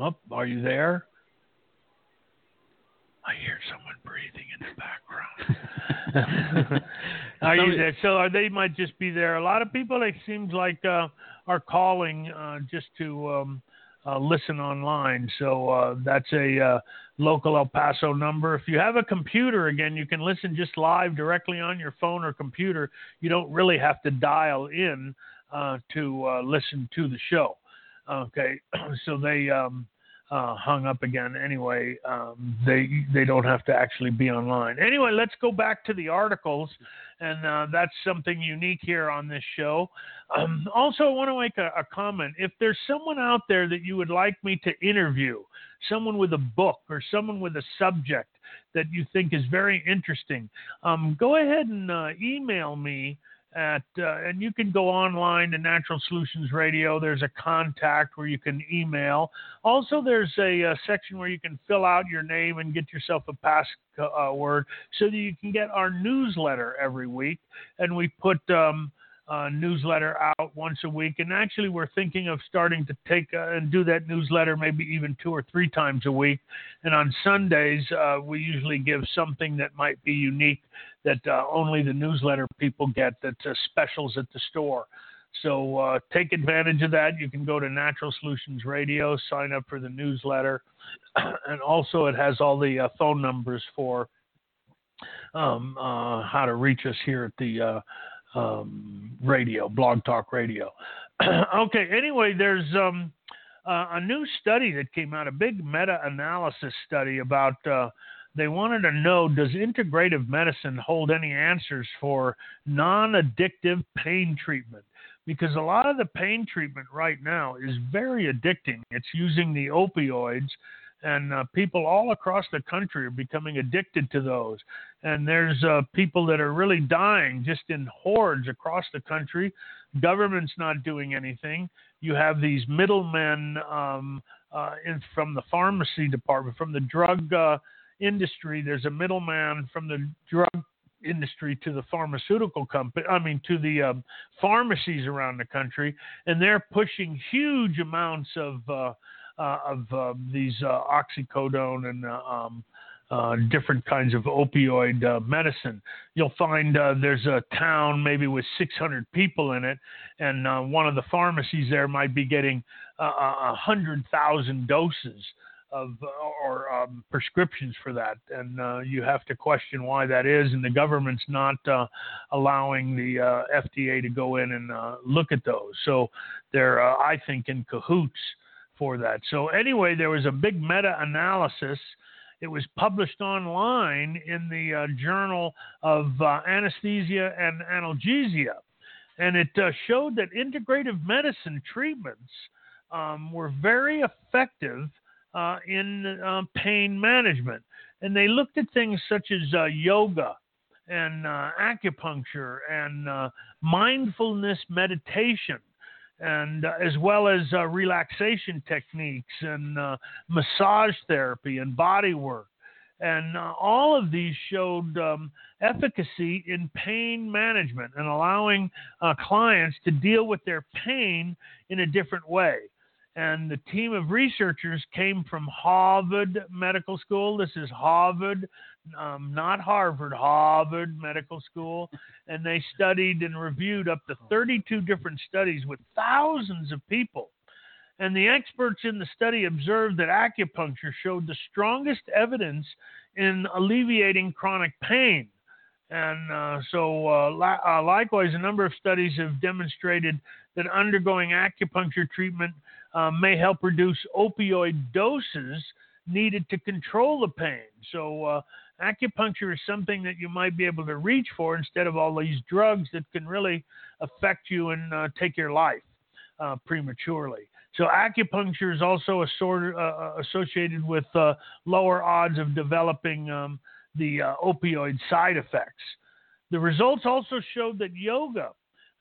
Oh, are you there? I hear someone breathing in the background. are you there? So are they might just be there. A lot of people, it seems like, uh, are calling uh, just to um, uh, listen online. So uh, that's a uh, local El Paso number. If you have a computer, again, you can listen just live directly on your phone or computer. You don't really have to dial in uh, to uh, listen to the show. Okay, so they um, uh, hung up again. Anyway, um, they they don't have to actually be online. Anyway, let's go back to the articles, and uh, that's something unique here on this show. Um, also, I want to make a, a, comment. If there's someone out there that you would like me to interview, someone with a book or someone with a subject that you think is very interesting, um, go ahead and uh, email me at uh, and you can go online to Natural Solutions Radio. There's a contact where you can email. Also, there's a, a section where you can fill out your name and get yourself a password so that you can get our newsletter every week. And we put um, uh, newsletter out once a week. And actually, we're thinking of starting to take uh, and do that newsletter maybe even two or three times a week. And on Sundays, uh, we usually give something that might be unique that uh, only the newsletter people get, that's uh, specials at the store. So uh, take advantage of that. You can go to Natural Solutions Radio, sign up for the newsletter, and also it has all the phone numbers for um, how to reach us here at the um, radio, Blog Talk Radio. okay, anyway, there's um, uh, a new study that came out, a big meta analysis study about. Uh, they wanted to know does integrative medicine hold any answers for non addictive pain treatment? Because a lot of the pain treatment right now is very addicting. It's using the opioids and uh, people all across the country are becoming addicted to those. And there's uh, people that are really dying just in hordes across the country. Government's not doing anything. You have these middlemen um, uh, in, from the pharmacy department, from the drug uh, industry. There's a middleman from the drug industry to the pharmaceutical company, I mean, to the um, pharmacies around the country, and they're pushing huge amounts of uh, uh, of uh, these uh, oxycodone and um, uh, different kinds of opioid uh, medicine. You'll find uh, there's a town maybe with 600 people in it, and one of the pharmacies there might be getting a hundred thousand doses of or um, prescriptions for that, and you have to question why that is. And the government's not allowing the FDA to go in and look at those, so they're, I think, in cahoots for that. So, anyway, there was a big meta analysis. It was published online in the uh, Journal of uh, Anesthesia and Analgesia. And it uh, showed that integrative medicine treatments um, were very effective uh, in uh, pain management. And they looked at things such as uh, yoga and acupuncture and mindfulness meditation and uh, as well as uh, relaxation techniques and uh, massage therapy and body work. And uh, all of these showed um, efficacy in pain management and allowing uh, clients to deal with their pain in a different way. And the team of researchers came from Harvard Medical School. This is Harvard um, not Harvard, Harvard Medical School, and they studied and reviewed up to 32 different studies with thousands of people. And the experts in the study observed that acupuncture showed the strongest evidence in alleviating chronic pain. And uh, so, uh, li- uh, likewise, a number of studies have demonstrated that undergoing acupuncture treatment uh, may help reduce opioid doses needed to control the pain. So, uh, acupuncture is something that you might be able to reach for instead of all these drugs that can really affect you and uh, take your life uh, prematurely. So acupuncture is also sort, uh, associated with uh, lower odds of developing um, the uh, opioid side effects. The results also showed that yoga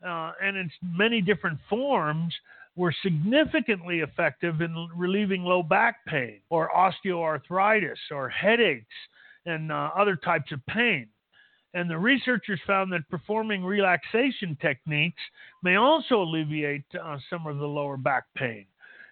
uh, and its many different forms were significantly effective in relieving low back pain or osteoarthritis or headaches and uh, other types of pain. And the researchers found that performing relaxation techniques may also alleviate uh, some of the lower back pain.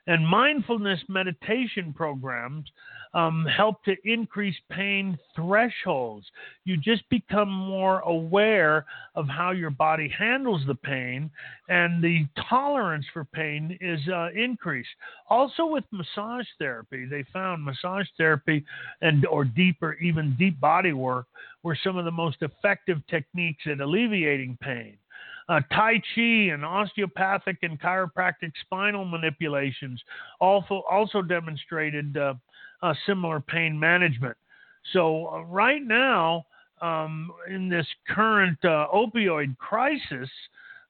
And mindfulness meditation programs um, help to increase pain thresholds. You just become more aware of how your body handles the pain, and the tolerance for pain is uh, increased. Also, with massage therapy, they found massage therapy and or deeper, even deep body work, were some of the most effective techniques at alleviating pain. Uh, tai Chi and osteopathic and chiropractic spinal manipulations also also demonstrated uh, uh, similar pain management. So uh, right now, um, in this current uh, opioid crisis,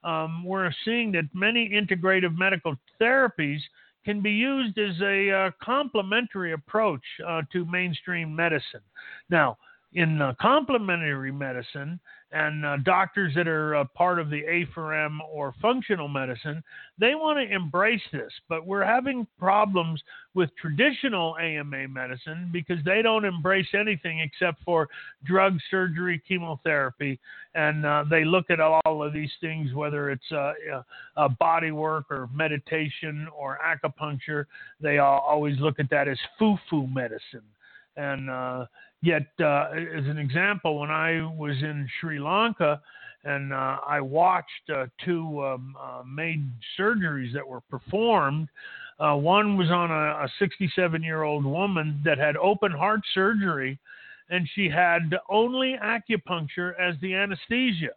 um, we're seeing that many integrative medical therapies can be used as a uh, complementary approach to mainstream medicine. Now, in complementary medicine, and uh, doctors that are uh, part of the A4M or functional medicine, they want to embrace this. But we're having problems with traditional AMA medicine because they don't embrace anything except for drug, surgery, chemotherapy, and uh, they look at all of these things, whether it's uh, uh, body work or meditation or acupuncture. They always look at that as foo-foo medicine, and uh, Yet, uh, as an example, when I was in Sri Lanka and uh, I watched uh, two um, uh, made surgeries that were performed, uh, one was on a 67 year old woman that had open heart surgery and she had only acupuncture as the anesthesia.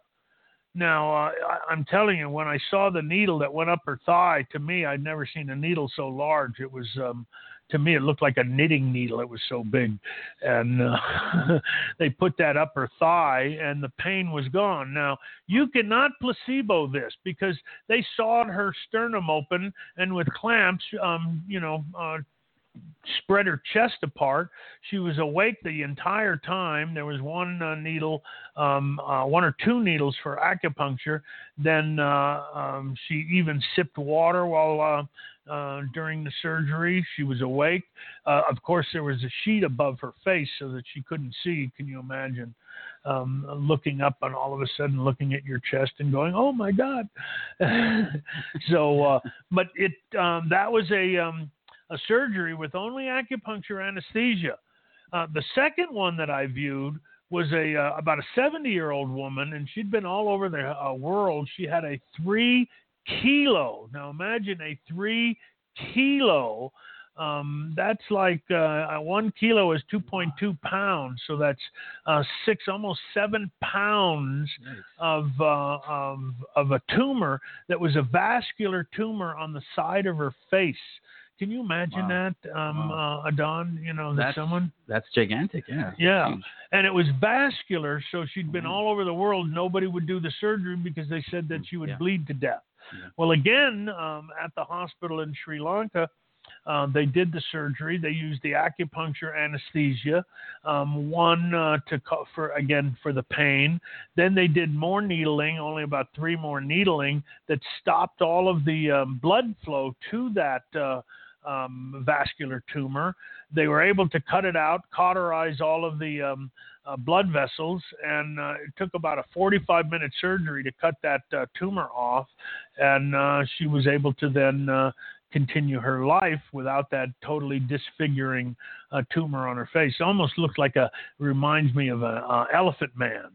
Now, uh, I, am telling you, when I saw the needle that went up her thigh, to me, I'd never seen a needle so large. It was um, to me it looked like a knitting needle. It was so big. And uh, they put that up her thigh and the pain was gone. Now you cannot placebo this because they sawed her sternum open and with clamps um, you know uh, spread her chest apart. She was awake the entire time. There was one uh, needle, um, uh, one or two needles for acupuncture. Then uh, um, she even sipped water while uh, uh, during the surgery. She was awake. Uh, of course, there was a sheet above her face so that she couldn't see. Can you imagine? Um, looking up and all of a sudden looking at your chest and going, "Oh my God!" so, but it um, that was a um, a surgery with only acupuncture anesthesia. Uh, the second one that I viewed was a uh, about a 70 year old woman, and she'd been all over the uh, world. She had a three kilo. Now imagine a three kilo. Um, that's like uh, one kilo is 2.2 pounds, so that's uh, six, almost seven pounds nice. of, uh, of of a tumor that was a vascular tumor on the side of her face. Can you imagine wow. that, um, wow. uh, Adon? You know, that someone that's gigantic. Yeah. Yeah, and it was vascular, so she'd been mm-hmm. all over the world. Nobody would do the surgery because they said that she would yeah. bleed to death. Yeah. Well, again, um, at the hospital in Sri Lanka, uh, they did the surgery. They used the acupuncture anesthesia, um, one uh, to co- for again for the pain. Then they did more needling, only about three more needling that stopped all of the um, blood flow to that uh, um, vascular tumor. They were able to cut it out, cauterize all of the um, uh, blood vessels, and uh, it took about a 45 minute surgery to cut that uh, tumor off. And uh, she was able to then uh, continue her life without that totally disfiguring uh, tumor on her face. It almost looked like a reminds me of a elephant man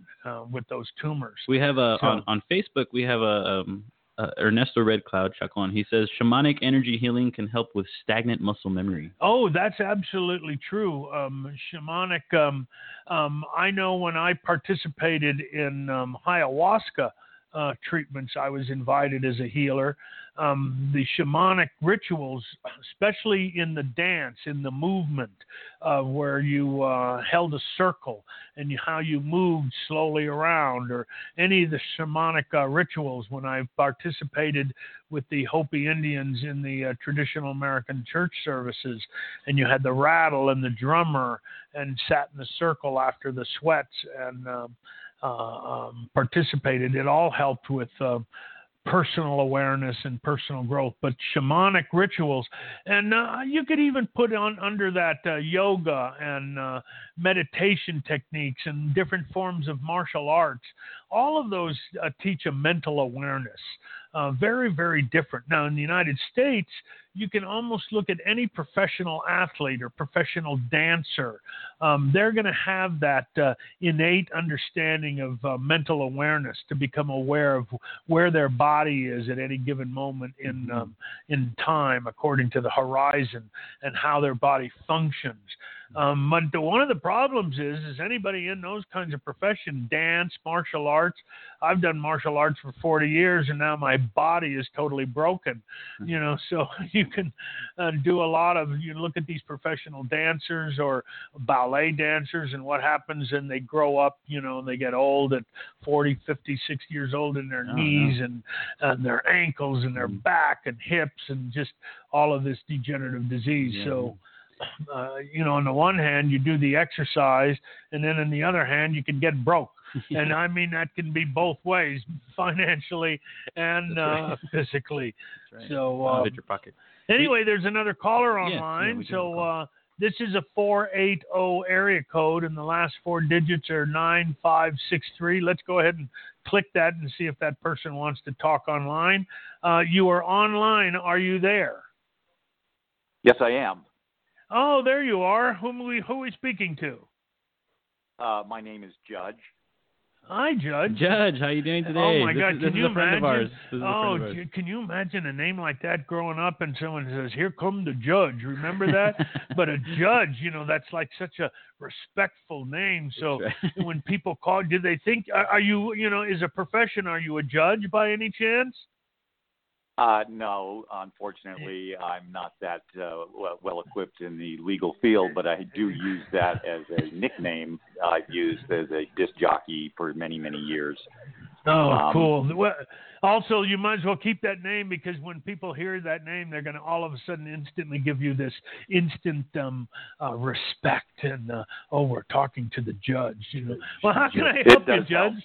with those tumors. We have a so, on, on Facebook. We have a um, uh, Ernesto Red Cloud chuckling. He says shamanic energy healing can help with stagnant muscle memory. Oh, that's absolutely true. Um, shamanic. Um, um, I know when I participated in um, ayahuasca uh, treatments. I was invited as a healer. Um, the shamanic rituals, especially in the dance, in the movement, uh, where you uh, held a circle and how you moved slowly around, or any of the shamanic uh, rituals when I participated with the Hopi Indians in the uh, traditional American church services, and you had the rattle and the drummer, and sat in the circle after the sweats and um, um, participated. It all helped with uh, personal awareness and personal growth, but shamanic rituals, and uh, you could even put on under that uh, yoga and uh, meditation techniques and different forms of martial arts. All of those uh, teach a mental awareness. Uh, very, very different. Now, in the United States, you can almost look at any professional athlete or professional dancer. Um, they're going to have that uh, innate understanding of uh, mental awareness to become aware of where their body is at any given moment in mm-hmm. um, in time, according to the horizon, and how their body functions. Um, but the, one of the problems is, is anybody in those kinds of profession, dance, martial arts. I've done martial arts for 40 years, and now my body is totally broken. Hmm. You know, so you can uh, do a lot of. You look at these professional dancers or ballet dancers, and what happens, and they grow up. You know, and they get old at 40, 50, 60 years old and their oh, knees no. and and their ankles and their hmm. back and hips and just all of this degenerative disease. Yeah. So uh, you know, on the one hand, you do the exercise, and then on the other hand, you can get broke. and I mean that can be both ways, financially and uh, physically. Right. So, um, your pocket. Anyway, there's another caller online. Yeah, so uh, this is a 480 area code, and the last four digits are 9563. Let's go ahead and click that and see if that person wants to talk online. Uh, you are online. Are you there? Yes, I am. Oh, there you are. Whom we who are we speaking to? Uh, my name is Judge. Hi, Judge. Judge, how you doing today? Oh my this God, is, can you imagine? Oh, can you imagine a name like that growing up and someone says, "Here come the judge." Remember that? but a judge, you know, that's like such a respectful name. So right. when people call, do they think are you, you know, is a profession? Are you a judge by any chance? Uh, no, unfortunately, I'm not that uh, well equipped in the legal field, but I do use that as a nickname I've used as a disc jockey for many, many years. Oh, um, cool. Well, also, you might as well keep that name because when people hear that name, they're going to all of a sudden instantly give you this instant um, uh, respect and uh, oh, we're talking to the judge. You know, well, how can I help you, Judge?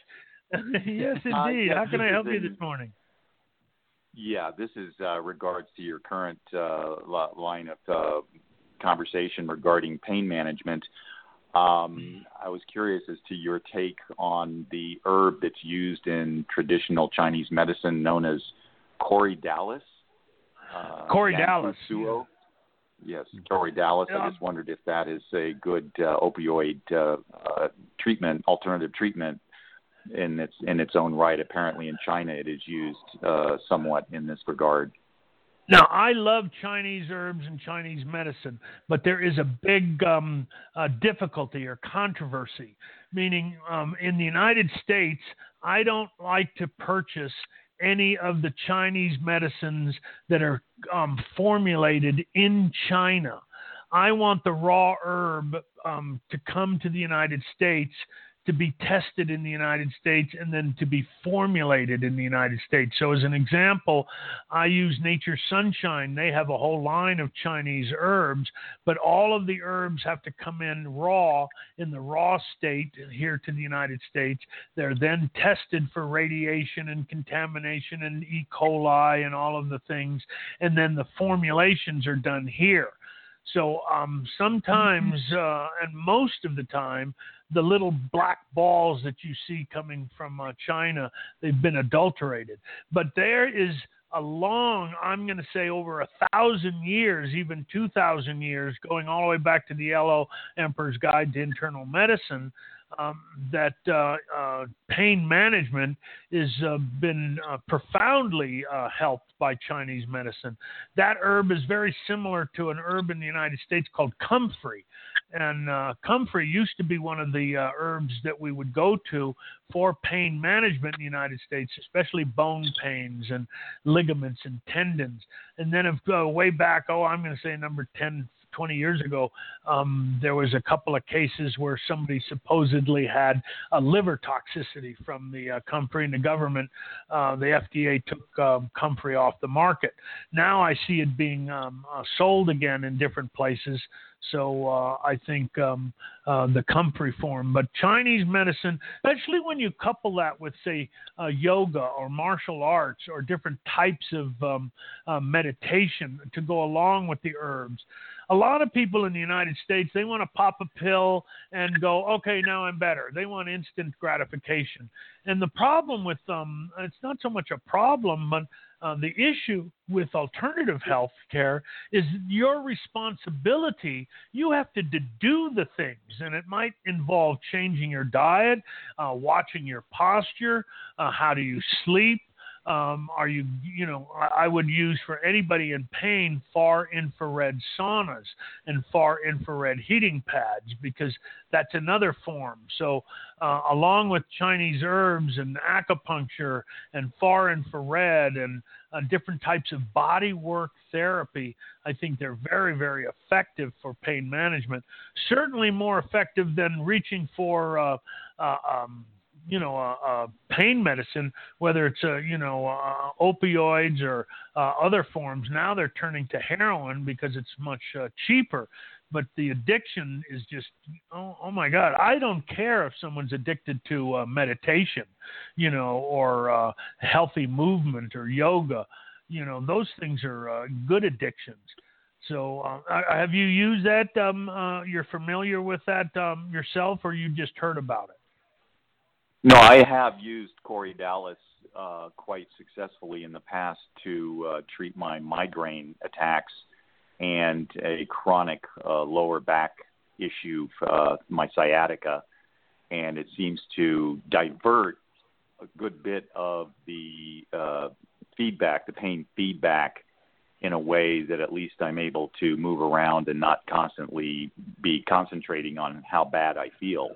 yes, uh, indeed. how can I help you this morning? Yeah, this is uh, regards to your current uh, line of uh, conversation regarding pain management. Um, I was curious as to your take on the herb that's used in traditional Chinese medicine known as corydalis. Uh, corydalis. Yeah. Yes, corydalis. Yeah. I just wondered if that is a good uh, opioid uh, uh, treatment, alternative treatment in its in its own right. Apparently, in China, it is used uh, somewhat in this regard. Now, I love Chinese herbs and Chinese medicine, but there is a big um, uh, difficulty or controversy. Meaning, um, in the United States, I don't like to purchase any of the Chinese medicines that are um, formulated in China. I want the raw herb um, to come to the United States to be tested in the United States and then to be formulated in the United States. So, as an example, I use Nature Sunshine. They have a whole line of Chinese herbs, but all of the herbs have to come in raw in the raw state here to the United States. They're then tested for radiation and contamination and E. coli and all of the things, and then the formulations are done here. So um, sometimes, uh, and most of the time, the little black balls that you see coming from uh, China, they've been adulterated. But there is a long, I'm going to say over a thousand years, even 2,000 years, going all the way back to the Yellow Emperor's Guide to Internal Medicine, um, that uh, uh, pain management has uh, been uh, profoundly uh, helped by Chinese medicine. That herb is very similar to an herb in the United States called comfrey. And uh, comfrey used to be one of the uh, herbs that we would go to for pain management in the United States, especially bone pains and ligaments and tendons. And then if uh, way back, oh, I'm going to say number 10, 20 years ago, um, there was a couple of cases where somebody supposedly had a liver toxicity from the uh, comfrey, and the government, uh, the FDA took um, comfrey off the market. Now I see it being um, uh, sold again in different places. So uh, I think um, uh, the comfrey form, but Chinese medicine, especially when you couple that with say yoga or martial arts or different types of um, meditation to go along with the herbs a lot of people in the United States, they want to pop a pill and go, okay, now I'm better. They want instant gratification. And the problem with them, um, it's not so much a problem, but uh, the issue with alternative health care is your responsibility. You have to do the things, and it might involve changing your diet, uh, watching your posture, uh, how do you sleep, um, are you, you know, I, would use for anybody in pain far infrared saunas and far infrared heating pads because that's another form. So, uh, along with Chinese herbs and acupuncture and far infrared and uh, different types of body work therapy, I think they're very, very effective for pain management. Certainly more effective than reaching for uh, uh um, you know, pain medicine, whether it's, uh, you know, uh, opioids or uh, other forms. Now they're turning to heroin because it's much uh, cheaper. But the addiction is just, oh, oh, my God. I don't care if someone's addicted to meditation, you know, or healthy movement or yoga. You know, those things are good addictions. So, uh, have you used that? Um, uh, you're familiar with that um, yourself, or you just heard about it? No, I have used Corydalis uh, quite successfully in the past to uh, treat my migraine attacks and a chronic uh, lower back issue, uh, my sciatica, and it seems to divert a good bit of the uh, feedback, the pain feedback, in a way that at least I'm able to move around and not constantly be concentrating on how bad I feel.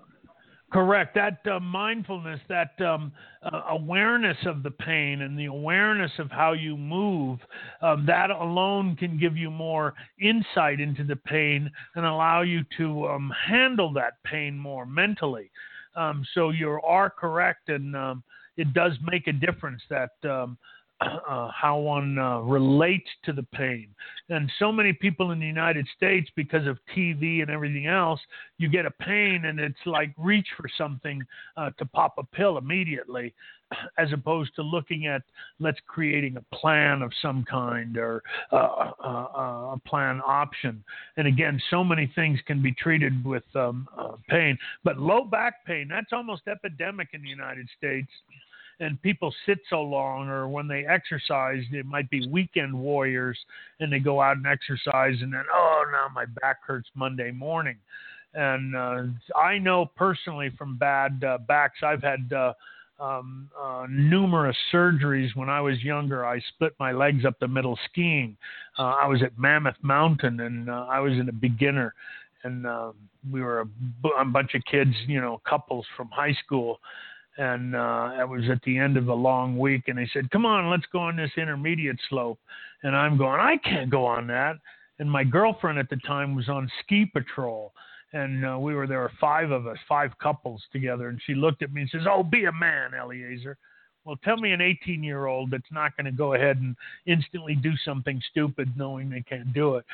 Correct. That uh, mindfulness, that um, uh, awareness of the pain and the awareness of how you move, um, that alone can give you more insight into the pain and allow you to um, handle that pain more mentally. Um, so you are correct, and um, it does make a difference that um, uh, how one uh, relates to the pain. And so many people in the United States, because of TV and everything else, you get a pain and it's like reach for something uh, to pop a pill immediately, as opposed to looking at let's creating a plan of some kind or uh, uh, uh, a plan option. And again, so many things can be treated with um, pain, but low back pain that's almost epidemic in the United States and people sit so long or when they exercise it might be weekend warriors and they go out and exercise and then oh now my back hurts monday morning and uh, i know personally from bad uh, backs i've had uh, um, uh, numerous surgeries when I was younger. I split my legs up the middle skiing. Uh, I was at Mammoth Mountain and uh, I was in a beginner, and uh, we were a, b- a bunch of kids, you know, couples from high school, and uh, it was at the end of a long week, and they said, "Come on, let's go on this intermediate slope." And I'm going, "I can't go on that." And my girlfriend at the time was on ski patrol, and uh, we were there five of us, five couples together, and she looked at me and says, "Oh, be a man, Eliezer." Well, tell me an 18 year old that's not going to go ahead and instantly do something stupid knowing they can't do it.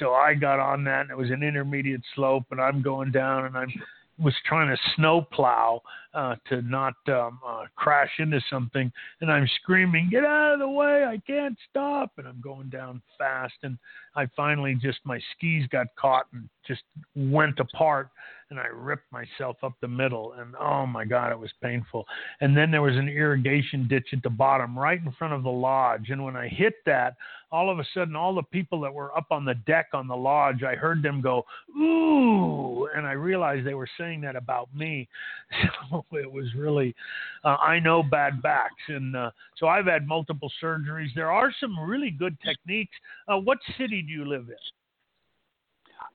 So I got on that, and it was an intermediate slope, and I'm going down, and I'm was trying to snow plow uh, to not um, uh, crash into something, and I'm screaming, "Get out of the way! I can't stop!" And I'm going down fast, and I finally just my skis got caught and just went apart, and I ripped myself up the middle, and oh my God, it was painful. And then there was an irrigation ditch at the bottom, right in front of the lodge, and when I hit that, all of a sudden, all the people that were up on the deck on the lodge, I heard them go, ooh, and I realized they were saying that about me. So it was really, uh, I know bad backs. And uh, so I've had multiple surgeries. There are some really good techniques. Uh, what city do you live in?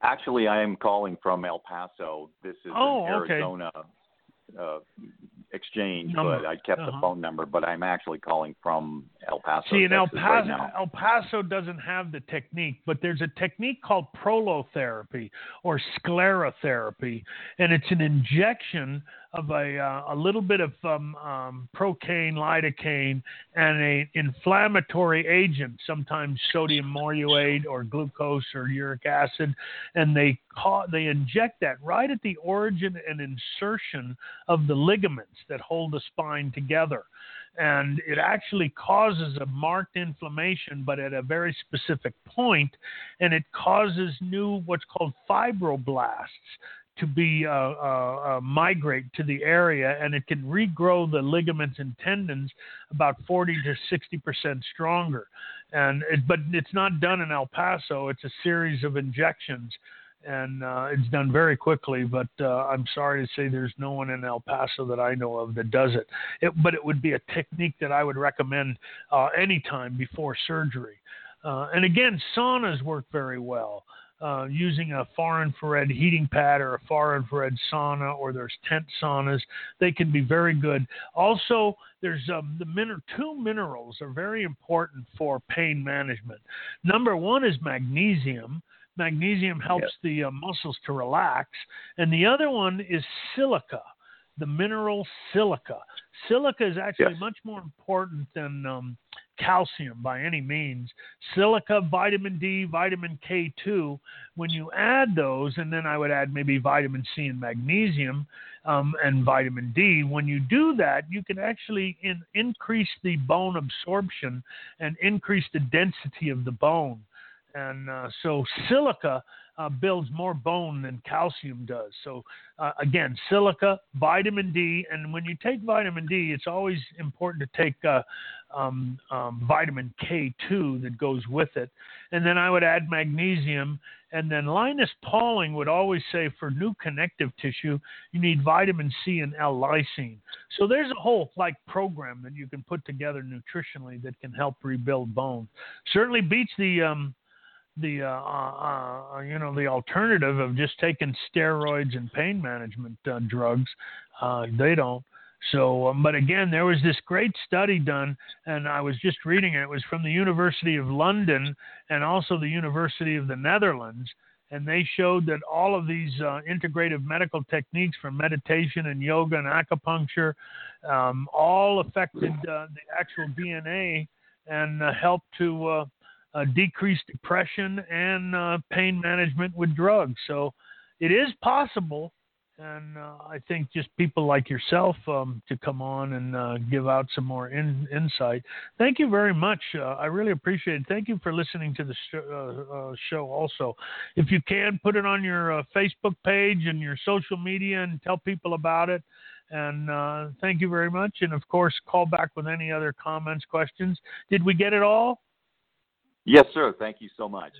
Actually, I am calling from El Paso. This is oh, an Arizona okay. uh, exchange, Number. but I kept Uh-huh. the phone number. But I'm actually calling from El Paso. See, in El right Paso, now. El Paso doesn't have the technique, but there's a technique called prolotherapy or sclerotherapy, and it's an injection of a uh, a little bit of um, um, procaine, lidocaine, and a inflammatory agent, sometimes sodium morrhuate or glucose or uric acid, and they ca- they inject that right at the origin and insertion of the ligaments that hold the spine together. And it actually causes a marked inflammation, but at a very specific point, and it causes new what's called fibroblasts to be uh, uh, uh, migrate to the area, and it can regrow the ligaments and tendons about 40 to 60 percent stronger. And it, but it's not done in El Paso; it's a series of injections and uh, it's done very quickly. But uh, I'm sorry to say there's no one in El Paso that I know of that does it. it but it would be a technique that I would recommend anytime before surgery. And again, saunas work very well. Uh, using a far infrared heating pad or a far infrared sauna, or there's tent saunas, they can be very good. Also, there's um, the min- two minerals are very important for pain management. Number one is magnesium. Magnesium helps Yes. the uh, muscles to relax, and the other one is silica, the mineral silica. Silica is actually Yes. much more important than um, calcium by any means. Silica, vitamin D, vitamin K2. When you add those, and then I would add maybe vitamin C and magnesium um, and vitamin D. When you do that, you can actually in, increase the bone absorption and increase the density of the bone. And uh, so silica uh, builds more bone than calcium does. So uh, again, silica, vitamin D, and when you take vitamin D, it's always important to take uh, um, um, vitamin K2 that goes with it. And then I would add magnesium. And then Linus Pauling would always say for new connective tissue, you need vitamin C and L-lysine. So there's a whole like program that you can put together nutritionally that can help rebuild bone. Certainly beats the um, the uh, uh, uh, you know the alternative of just taking steroids and pain management uh, drugs. Uh, they don't. So, um, but again, there was this great study done, and I was just reading it. It was from the University of London and also the University of the Netherlands, and they showed that all of these uh, integrative medical techniques from meditation and yoga and acupuncture um, all affected the actual DNA and helped to uh, uh, decrease depression and uh, pain management with drugs. So it is possible. And uh, I think just people like yourself um, to come on and uh, give out some more in, insight. Thank you very much. Uh, I really appreciate it. Thank you for listening to the sh- show. Also, if you can, put it on your Facebook page and your social media and tell people about it. And uh, thank you very much. And of course, call back with any other comments, questions. Did we get it all? Yes, sir. Thank you so much.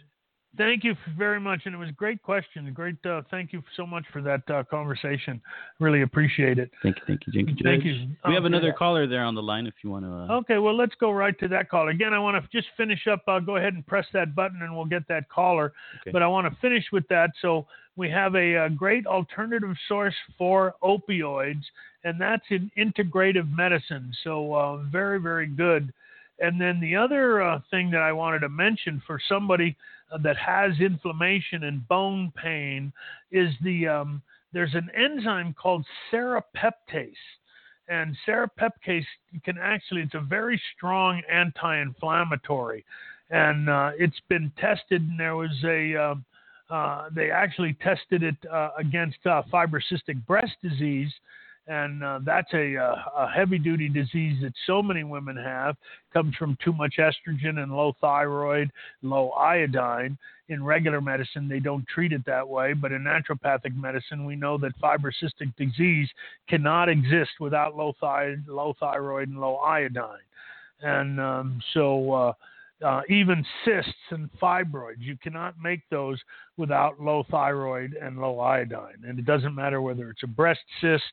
Thank you very much, and it was a great question. Great, uh, thank you so much for that uh, conversation. Really appreciate it. Thank you, thank you, thank you. Thank you. We have Okay. another caller there on the line if you want to. Uh, Okay, well, let's go right to that call. Again, I want to just finish up. Uh, go ahead and press that button, and we'll get that caller. Okay. But I want to finish with that. So we have a, uh great alternative source for opioids, and that's in integrative medicine. So uh, very, very good. And then the other uh, thing that I wanted to mention for somebody uh, that has inflammation and bone pain is the um, there's an enzyme called serrapeptase. And serrapeptase can actually it's a very strong anti-inflammatory. And uh, it's been tested and there was a uh, uh, they actually tested it uh, against uh, fibrocystic breast disease and uh, that's a, uh, a heavy duty disease that so many women have. Comes from too much estrogen and low thyroid low iodine. In regular medicine they don't treat it that way but in naturopathic medicine we know that fibrocystic disease cannot exist without low, thi- low thyroid and low iodine. And um, so uh, even cysts and fibroids, you cannot make those without low thyroid and low iodine. And it doesn't matter whether it's a breast cyst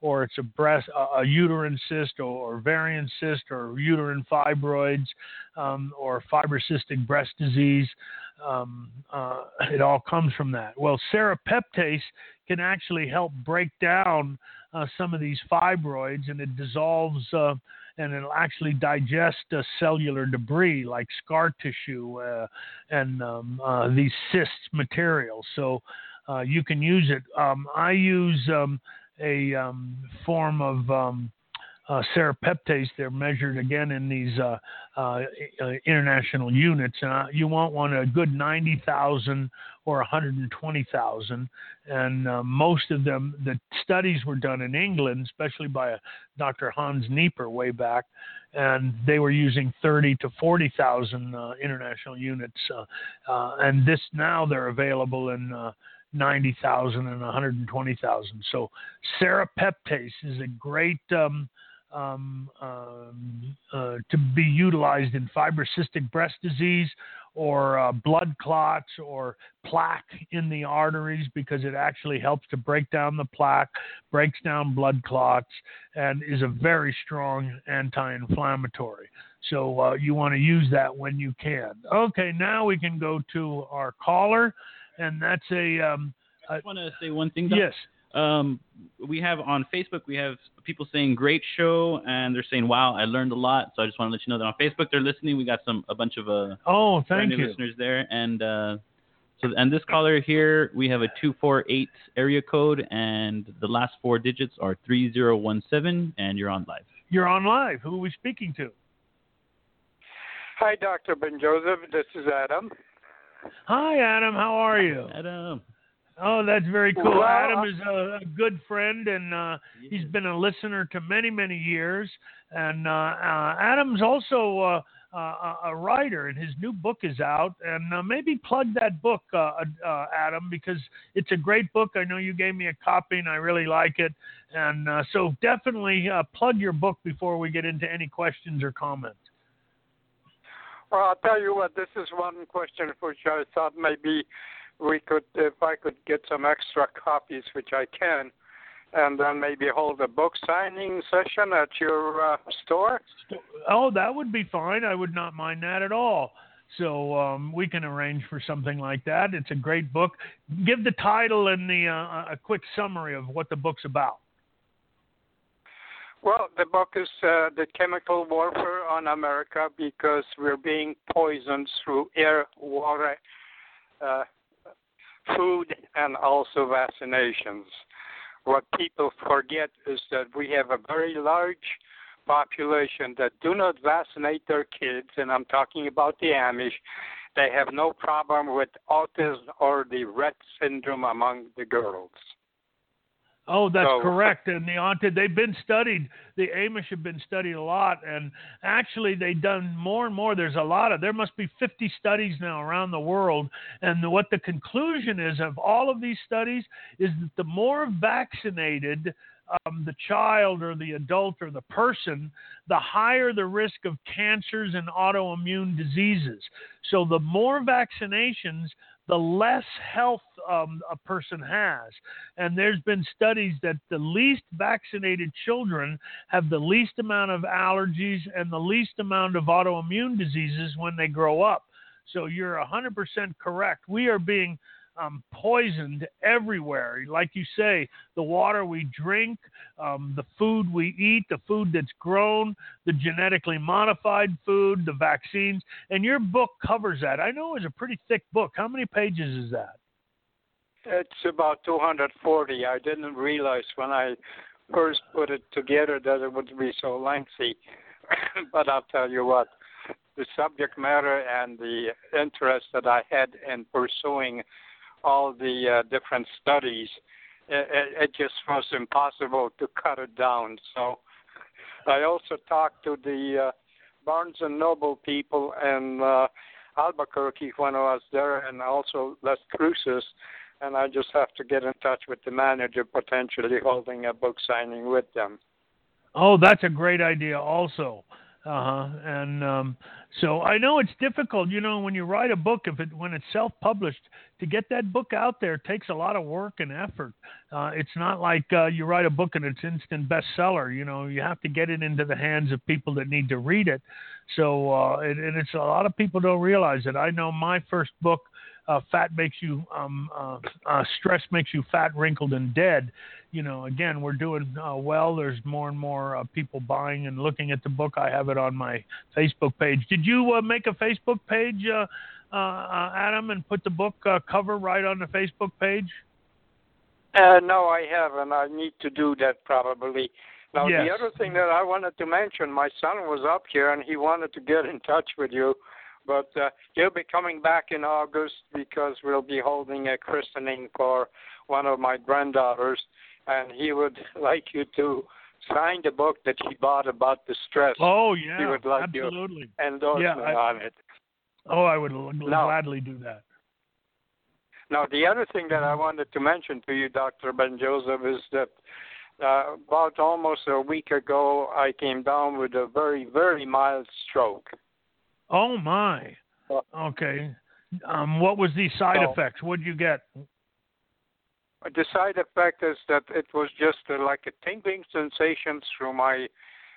or it's a breast, a uterine cyst or, ovarian cyst or uterine fibroids um, or fibrocystic breast disease. Um, uh, it all comes from that. Well, serrapeptase can actually help break down uh, some of these fibroids, and it dissolves uh, and it'll actually digest uh, cellular debris like scar tissue uh, and um, uh, these cysts materials. So uh, you can use it. Um, I use um, a um, form of um, uh, serrapeptase. They're measured again in these uh, uh, uh international units. Uh, you want one a good 90,000 or 120,000. And uh, most of them, the studies were done in England, especially by Dr. Hans Nieper way back, and they were using 30 to 40,000 international units. and this now they're available in 90,000 and 120,000. So serrapeptase is a great um, um, um, uh, to be utilized in fibrocystic breast disease or uh, blood clots or plaque in the arteries because it actually helps to break down the plaque, breaks down blood clots, and is a very strong anti inflammatory. So uh, you want to use that when you can. Okay, now we can go to our caller, and that's a. Um, I just want to say one thing. Doc. Yes. Um, we have on Facebook, we have people saying great show, and they're saying, "Wow, I learned a lot." So I just want to let you know that on Facebook they're listening. We got some a bunch of uh oh, thank you listeners there, and uh, so and this caller here, we have a two four eight area code, and the last four digits are three zero one seven, and you're on live. You're on live. Who are we speaking to? Hi, Dr. Ben Joseph. This is Adam. Hi, Adam. How are you? Adam. Oh, that's very cool. Well, Adam is a, a, good friend, and uh, he's been a listener to many, many years. And uh, uh, Adam's also uh, uh, a writer, and his new book is out. And uh, maybe plug that book, Adam, because it's a great book. I know you gave me a copy, and I really like it. And so definitely plug your book before we get into any questions or comments. Well, I'll tell you what. This is one question which I thought maybe we could, if I could get some extra copies, which I can, and then maybe hold a book signing session at your uh, store. Oh, that would be fine. I would not mind that at all. So um, we can arrange for something like that. It's a great book. Give the title and the uh, a quick summary of what the book's about. Well, the book is uh, the chemical warfare on America because we're being poisoned through air, water, uh, food and also vaccinations. What people forget is that we have a very large population that do not vaccinate their kids, and I'm talking about the Amish. They have no problem with autism or the Rett syndrome among the girls. Oh, that's so, correct. And the Ante, they've been studied. The Amish have been studied a lot, and actually they've done more and more. There's a lot of. There must be 50 studies now around the world, and what the conclusion is of all of these studies is that the more vaccinated um, the child or the adult or the person, the higher the risk of cancers and autoimmune diseases. So the more vaccinations, the less health um, a person has. And there's been studies that the least vaccinated children have the least amount of allergies and the least amount of autoimmune diseases when they grow up. So you're 100% correct. We are being um, poisoned everywhere. Like you say, the water we drink, um, the food we eat, the food that's grown, the genetically modified food, the vaccines. And your book covers that. I know it's a pretty thick book. How many pages is that? It's about 240. I didn't realize when I first put it together that it would be so lengthy. but I'll tell you what, the subject matter and the interest that I had in pursuing all the uh, different studies, it, it, just was impossible to cut it down. So I also talked to the uh, Barnes and Noble people in uh, Albuquerque when I was there, and also Las Cruces. And I just have to get in touch with the manager, potentially holding a book signing with them. Oh, that's a great idea, also. Uh huh. And um, so I know it's difficult. You know, when you write a book, if it when it's self-published, to get that book out there takes a lot of work and effort. Uh, it's not like uh, you write a book and it's instant bestseller. You know, you have to get it into the hands of people that need to read it. So, uh, and, and it's a lot of people don't realize it. I know my first book uh, fat makes you um, uh, uh, stress makes you fat, wrinkled, and dead. You know, again, we're doing uh, well. There's more and more uh, people buying and looking at the book. I have it on my Facebook page. Did you uh, make a Facebook page, uh, uh, uh, Adam, and put the book uh, cover right on the Facebook page? Uh, no, I haven't. I need to do that probably. Now, Yes. the other thing that I wanted to mention, my son was up here and he wanted to get in touch with you, but uh, he'll be coming back in August because we'll be holding a christening for one of my granddaughters, and he would like you to sign the book that he bought about the stress Oh yeah, would like absolutely. endorsement yeah, I- on it. Oh, I would l- No. gladly do that. Now, the other thing that I wanted to mention to you, Dr. Ben Joseph, is that uh, about almost a week ago, I came down with a very, very mild stroke. Oh my. Okay. Um, what was the side So- effects? What did you get? The side effect is that it was just uh, like a tingling sensation through my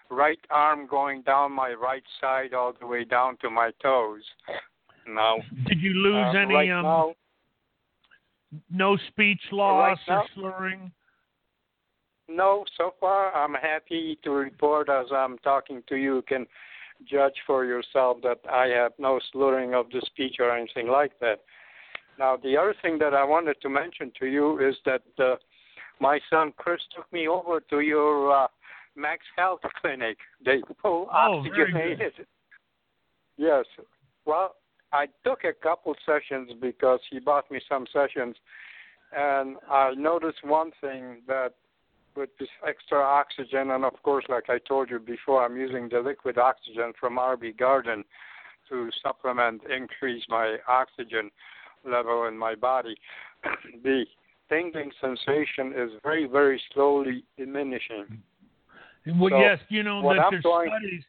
right arm going down my right side all the way down to my toes. Now, Did you lose uh, any right um, now, no speech right loss or now- slurring? No, so far I'm happy to report as I'm talking to you. You can judge for yourself that I have no slurring of the speech or anything like that. Now, the other thing that I wanted to mention to you is that uh, my son Chris took me over to your uh, Max Health Clinic. They full Oh, oxygenated. Yes. Well, I took a couple sessions because he bought me some sessions, and I noticed one thing that with this extra oxygen, and of course, like I told you before, I'm using the liquid oxygen from RB Garden to supplement, increase my oxygen level in my body. the tingling sensation is very, very slowly diminishing. Well, So, yes, you know that I'm there's going- studies,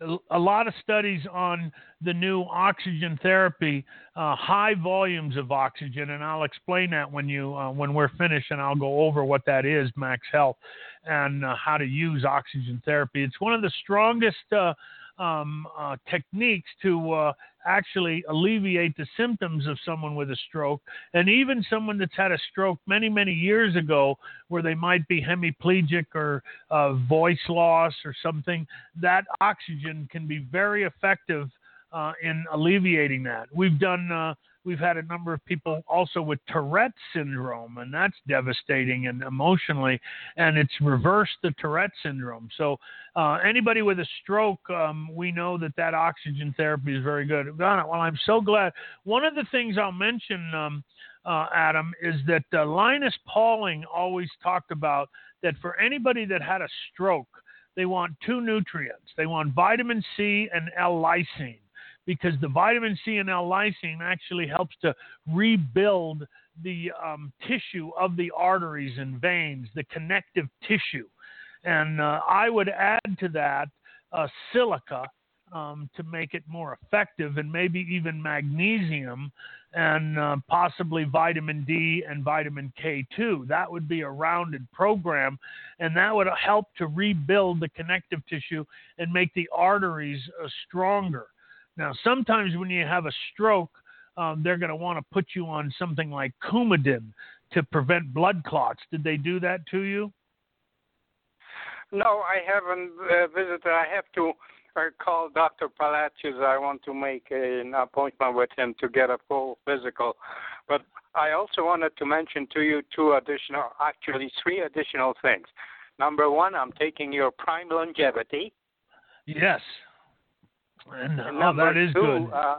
a- lot of studies on the new oxygen therapy, uh, high volumes of oxygen, and I'll explain that when you uh, when we're finished, and I'll go over what that is, Max Health, and uh, how to use oxygen therapy. It's one of the strongest uh, um, uh, techniques to uh, actually alleviate the symptoms of someone with a stroke, and even someone that's had a stroke many many years ago, where they might be hemiplegic or uh, voice loss or something, that oxygen can be very effective uh, in alleviating that. We've done. We've had a number of people also with Tourette syndrome, and that's devastating and emotionally, and it's reversed the Tourette syndrome. So uh, anybody with a stroke, um, we know that that oxygen therapy is very good. Donna, well, I'm so glad. One of the things I'll mention. Um, uh, Adam, is that uh, Linus Pauling always talked about that for anybody that had a stroke, they want two nutrients. They want vitamin C and L-lysine because the vitamin C and L-lysine actually helps to rebuild the um, tissue of the arteries and veins, the connective tissue. And uh, I would add to that uh, silica um, to make it more effective, and maybe even magnesium and uh, possibly vitamin D and vitamin K2. That would be a rounded program, and that would help to rebuild the connective tissue and make the arteries uh, stronger. Now, sometimes when you have a stroke, um, they're going to want to put you on something like Coumadin to prevent blood clots. Did they do that to you? No, I haven't uh, visited. I have to uh, call Dr. Palacios. I want to make an appointment with him to get a full physical. But I also wanted to mention to you two additional, actually three additional things. Number one, I'm taking your Prime Longevity. Yes. And, And oh, number that is two, good. Uh,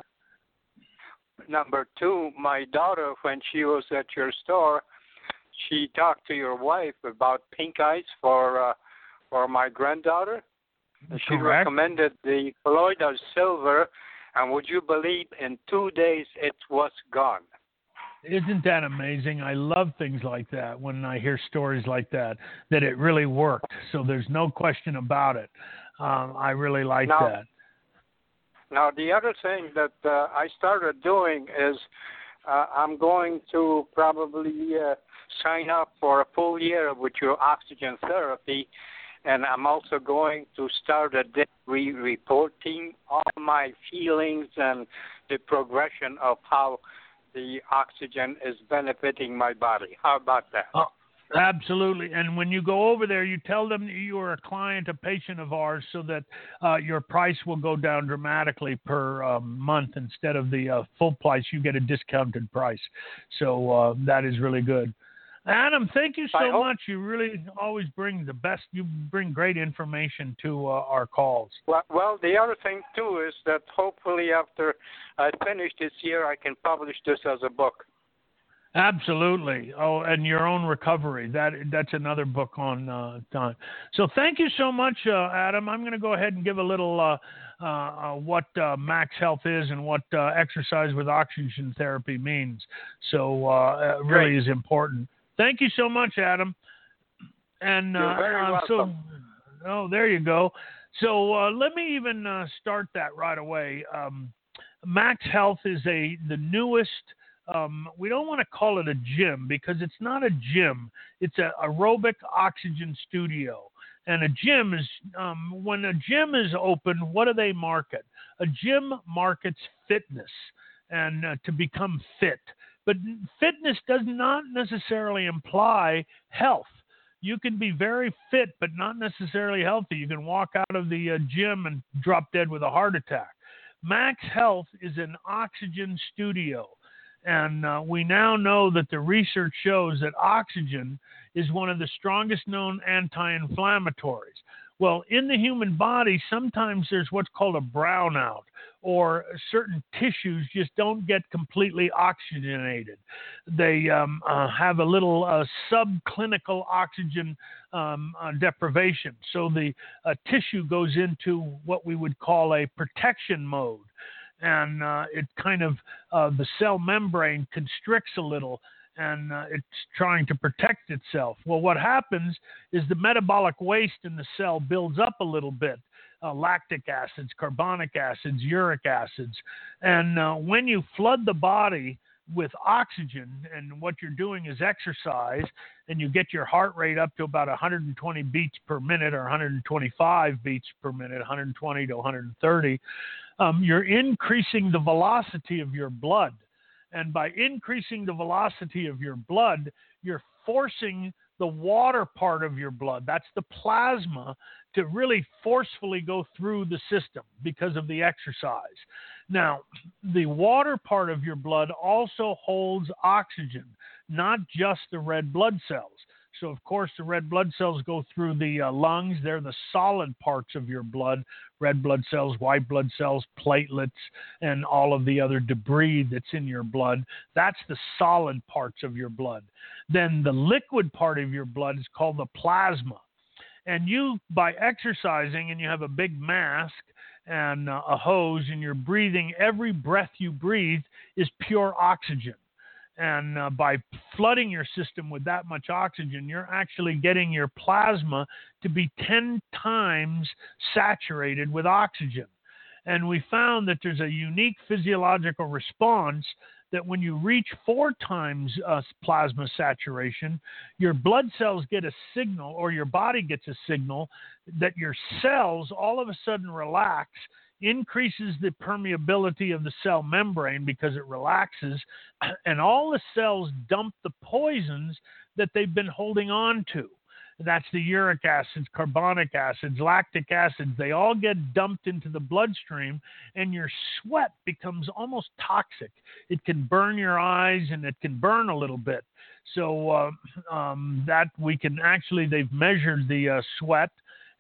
number two, my daughter, when she was at your store, she talked to your wife about pink eyes for uh, for my granddaughter. And she Correct. recommended the colloidal silver, and would you believe, in two days it was gone. Isn't that amazing? I love things like that when I hear stories like that, that it really worked. So there's no question about it. Um, I really like Now- that. Now, the other thing that uh, I started doing is uh, I'm going to probably uh, sign up for a full year of with your oxygen therapy, and I'm also going to start a daily reporting all my feelings and the progression of how the oxygen is benefiting my body. How about that? Oh, absolutely. And when you go over there, you tell them you are a client, a patient of ours, so that uh, your price will go down dramatically per um, month instead of the uh, full price. You get a discounted price. So uh, that is really good. Adam, thank you so much. You really always bring the best. You bring great information to uh, our calls. Well, well, the other thing too is that hopefully after I finish this year, I can publish this as a book. Absolutely. Oh, and your own recovery. That that's another book on uh, time. So thank you so much, uh, Adam. I'm going to go ahead and give a little uh, uh, uh what uh, Max Health is and what exercise with oxygen therapy means. So it really is important. Thank you so much, Adam. And You're very welcome. so, oh, there you go. So let me even start that right away. Um, Max Health is a the newest um, we don't want to call it a gym because it's not a gym. It's an aerobic oxygen studio. And a gym is um, when a gym is open, what do they market? A gym markets fitness and uh, to become fit. But fitness does not necessarily imply health. You can be very fit, but not necessarily healthy. You can walk out of the uh, gym and drop dead with a heart attack. Max Health is an oxygen studio. And uh, we now know that the research shows that oxygen is one of the strongest known anti inflammatories. Well, in the human body, sometimes there's what's called a brownout, or certain tissues just don't get completely oxygenated. They um, uh, have a little uh, subclinical oxygen um, uh, deprivation. So the uh, tissue goes into what we would call a protection mode and uh, it kind of uh, the cell membrane constricts a little and uh, it's trying to protect itself. Well, what happens is the metabolic waste in the cell builds up a little bit. Uh, lactic acids, carbonic acids, uric acids. And uh, when you flood the body with oxygen, and what you're doing is exercise, and you get your heart rate up to about 120 beats per minute or 125 beats per minute, 120 to 130, um, you're increasing the velocity of your blood. And by increasing the velocity of your blood, you're forcing the water part of your blood, that's the plasma, to really forcefully go through the system because of the exercise. Now, the water part of your blood also holds oxygen, not just the red blood cells. So, of course, the red blood cells go through the uh, lungs. They're the solid parts of your blood red blood cells, white blood cells, platelets, and all of the other debris that's in your blood. That's the solid parts of your blood. Then the liquid part of your blood is called the plasma. And you, by exercising and you have a big mask and uh, a hose and you're breathing, every breath you breathe is pure oxygen. And uh, by flooding your system with that much oxygen, you're actually getting your plasma to be 10 times saturated with oxygen. And we found that there's a unique physiological response that when you reach four times uh, plasma saturation, your blood cells get a signal, or your body gets a signal that your cells all of a sudden relax increases the permeability of the cell membrane because it relaxes, and all the cells dump the poisons that they've been holding on to. That's the uric acids, carbonic acids, lactic acids. They all get dumped into the bloodstream, and your sweat becomes almost toxic. It can burn your eyes and it can burn a little bit. So, uh, um, that we can actually, they've measured the uh, sweat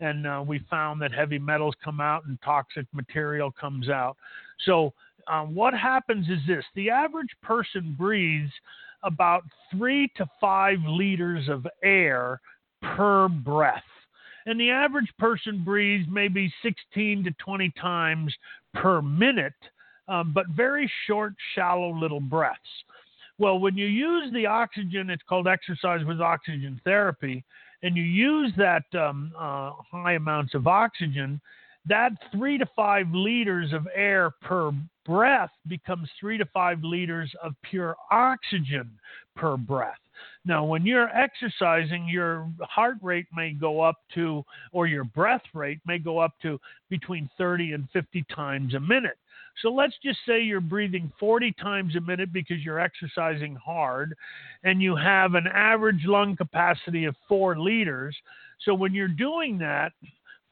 and uh, we found that heavy metals come out and toxic material comes out. So, um, what happens is this the average person breathes about three to five liters of air per breath. And the average person breathes maybe 16 to 20 times per minute, um, but very short, shallow little breaths. Well, when you use the oxygen, it's called exercise with oxygen therapy and you use that um, uh, high amounts of oxygen, that three to five liters of air per breath becomes three to five liters of pure oxygen per breath. Now, when you're exercising, your heart rate may go up to, or your breath rate may go up to between 30 and 50 times a minute. So let's just say you're breathing 40 times a minute because you're exercising hard and you have an average lung capacity of four liters. So when you're doing that,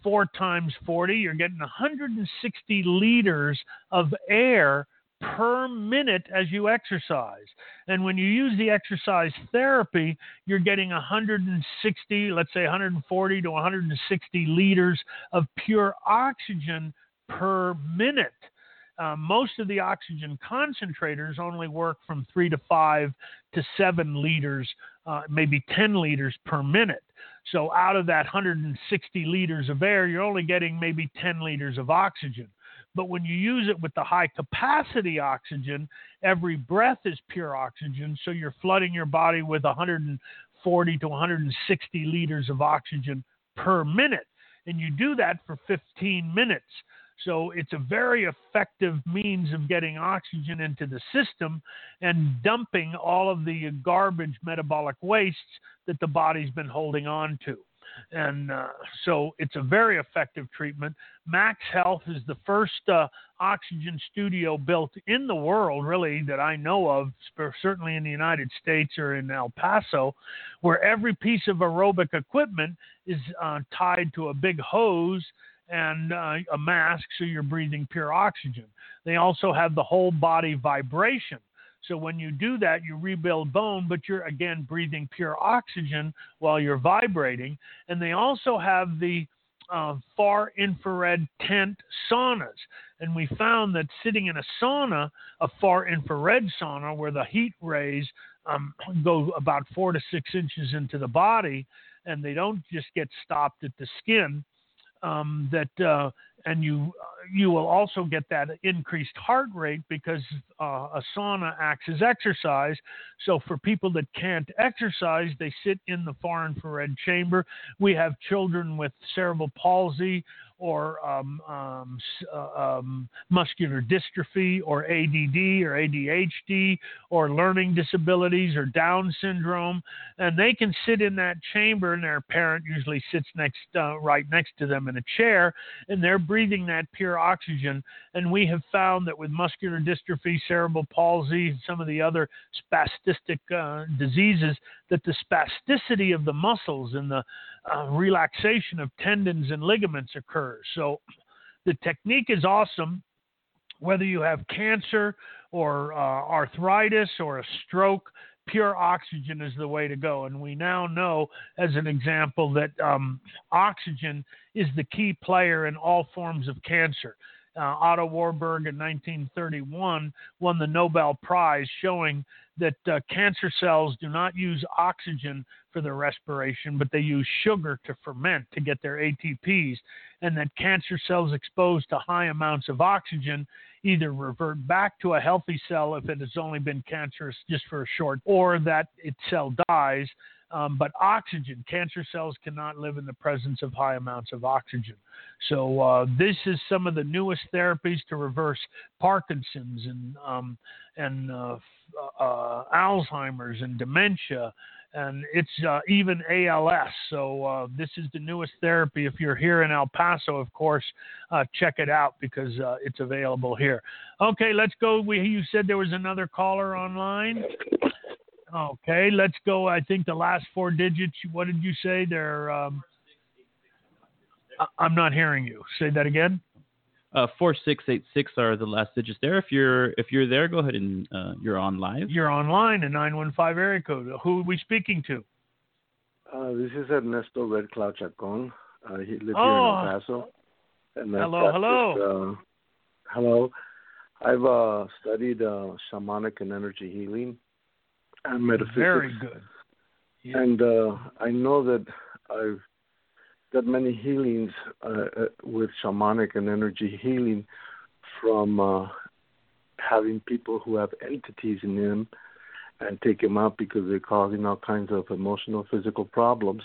four times 40, you're getting 160 liters of air per minute as you exercise. And when you use the exercise therapy, you're getting 160, let's say 140 to 160 liters of pure oxygen per minute. Uh, most of the oxygen concentrators only work from three to five to seven liters, uh, maybe 10 liters per minute. So out of that 160 liters of air, you're only getting maybe 10 liters of oxygen. But when you use it with the high capacity oxygen, every breath is pure oxygen. So you're flooding your body with 140 to 160 liters of oxygen per minute. And you do that for 15 minutes. So it's a very effective means of getting oxygen into the system and dumping all of the garbage metabolic wastes that the body's been holding on to. And uh, so it's a very effective treatment. Max Health is the first uh, oxygen studio built in the world, really, that I know of, certainly in the United States or in El Paso, where every piece of aerobic equipment is uh, tied to a big hose and uh, a mask so you're breathing pure oxygen. They also have the whole body vibration. So when you do that, you rebuild bone, but you're again breathing pure oxygen while you're vibrating. And they also have the uh, far infrared tent saunas. And we found that sitting in a sauna, a far infrared sauna, where the heat rays um, go about four to six inches into the body, and they don't just get stopped at the skin, um, that uh, and you you will also get that increased heart rate because uh, a sauna acts as exercise. So for people that can't exercise, they sit in the far infrared chamber. We have children with cerebral palsy or um, um, uh, um, muscular dystrophy or ADD or ADHD or learning disabilities or Down syndrome, and they can sit in that chamber, and their parent usually sits next, uh, right next to them in a chair, and they're breathing that pure oxygen. And we have found that with muscular dystrophy, cerebral palsy, and some of the other spastic uh, diseases, that the spasticity of the muscles and the uh, relaxation of tendons and ligaments occurs. So the technique is awesome. Whether you have cancer or uh, arthritis or a stroke, pure oxygen is the way to go. And we now know, as an example, that um, oxygen is the key player in all forms of cancer. Uh, Otto Warburg in 1931 won the Nobel Prize, showing that uh, cancer cells do not use oxygen for their respiration, but they use sugar to ferment to get their ATPs, and that cancer cells exposed to high amounts of oxygen either revert back to a healthy cell if it has only been cancerous just for a short, or that its cell dies. Um, but oxygen, cancer cells cannot live in the presence of high amounts of oxygen. So uh, this is some of the newest therapies to reverse Parkinson's and um, and uh, uh, Alzheimer's and dementia, and it's uh, even ALS. So uh, this is the newest therapy. If you're here in El Paso, of course, uh, check it out because it's available here. Okay, let's go. We you said there was another caller online. Okay, let's go. I think the last four digits. What did you say? They're. Um, I'm not hearing you. Say that again. Uh, four six eight six are the last digits there. If you're if you're there, go ahead and uh, you're on live. You're online in nine one five area code. Who are we speaking to? Uh, this is Ernesto Red Cloud Chacon. Uh, he lives oh. here in El Paso. And hello, hello. uh, hello. I've uh, studied uh, shamanic and energy healing and metaphysics. Very good. Yeah. And uh, I know that I've got many healings uh, uh, with shamanic and energy healing from uh, having people who have entities in them and take them out because they're causing all kinds of emotional, physical problems.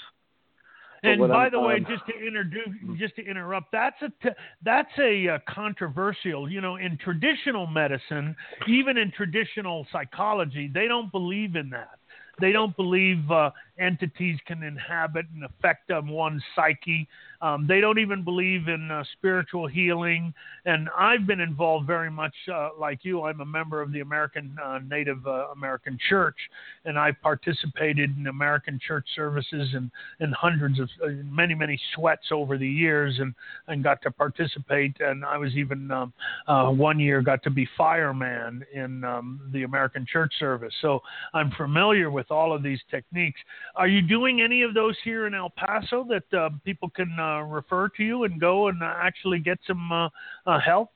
And by I'm, the way, um, just to introduce, just to interrupt, that's a t- that's a uh, controversial. You know, in traditional medicine, even in traditional psychology, they don't believe in that. They don't believe uh, entities can inhabit and affect um, one's psyche. Um, they don't even believe in uh, spiritual healing. And I've been involved very much uh, like you. I'm a member of the American uh, Native uh, American Church, and I participated in American church services and, and hundreds of uh, many, many sweats over the years and, and got to participate. And I was even um, uh, one year got to be fireman in um, the American church service. So I'm familiar with all of these techniques. Are you doing any of those here in El Paso that uh, people can uh, refer to you and go and uh, actually get some uh, uh, help?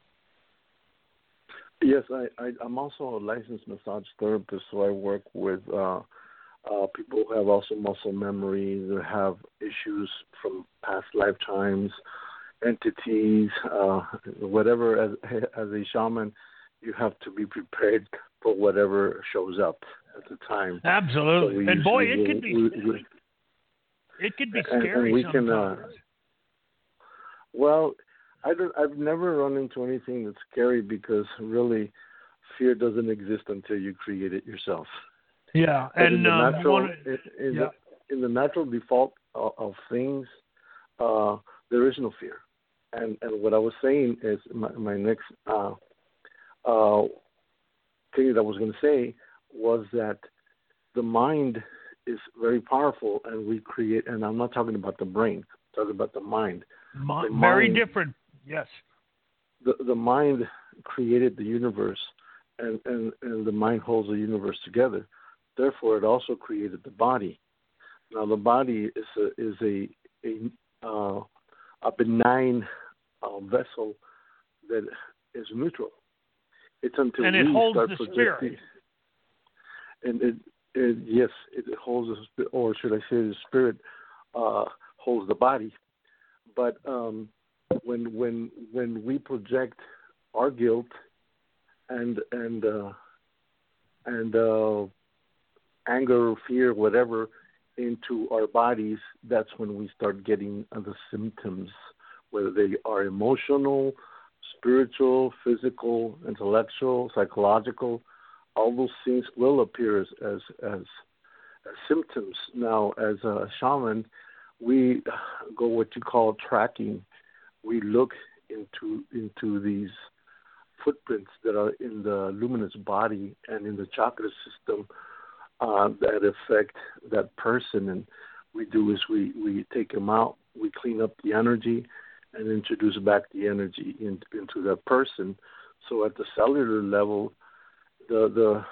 Yes, I, I, am also a licensed massage therapist, so I work with people who have also muscle memory, that have issues from past lifetimes, entities, whatever. As, as a shaman, you have to be prepared for whatever shows up at the time. Absolutely, so and boy, it could be. We, we, it could be scary and, we sometimes. Can, uh, well, I don't, I've never run into anything that's scary because really, fear doesn't exist until you create it yourself. Yeah, but and in the, um, natural, one, in, in, yeah. the, in the natural default of, of things, uh, there is no fear. And and what I was saying is my, my next uh, uh, thing that I was going to say was that the mind is very powerful, and we create. And I'm not talking about the brain; I'm talking about the mind. The very mind, different. Yes. The the mind created the universe, and and and the mind holds the universe together. Therefore, it also created the body. Now, the body is a is a a uh, a benign uh, vessel that is neutral. It's until and we holds start the projecting. spirit. And it, it, yes, it holds or should I say, the spirit uh, holds the body. But um, when when when we project our guilt and and uh, and uh, anger, or fear, whatever, into our bodies, that's when we start getting the symptoms, whether they are emotional, spiritual, physical, intellectual, psychological. All those things will appear as as, as, symptoms. Now, as a shaman, we go what you call tracking. We look into into these footprints that are in the luminous body and in the chakra system uh, that affect that person. And we do is we we take them out, we clean up the energy, and introduce back the energy in, into that person. So at the cellular level, the the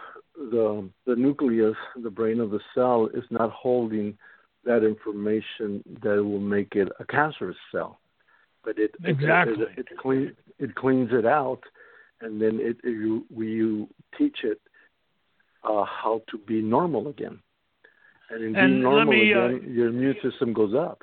the the nucleus, the brain of the cell, is not holding that information that will make it a cancerous cell, but it exactly it, it, it, clean, it cleans it out, and then it, it you we you teach it uh, how to be normal again, and in and being normal me, uh, again, your immune system goes up.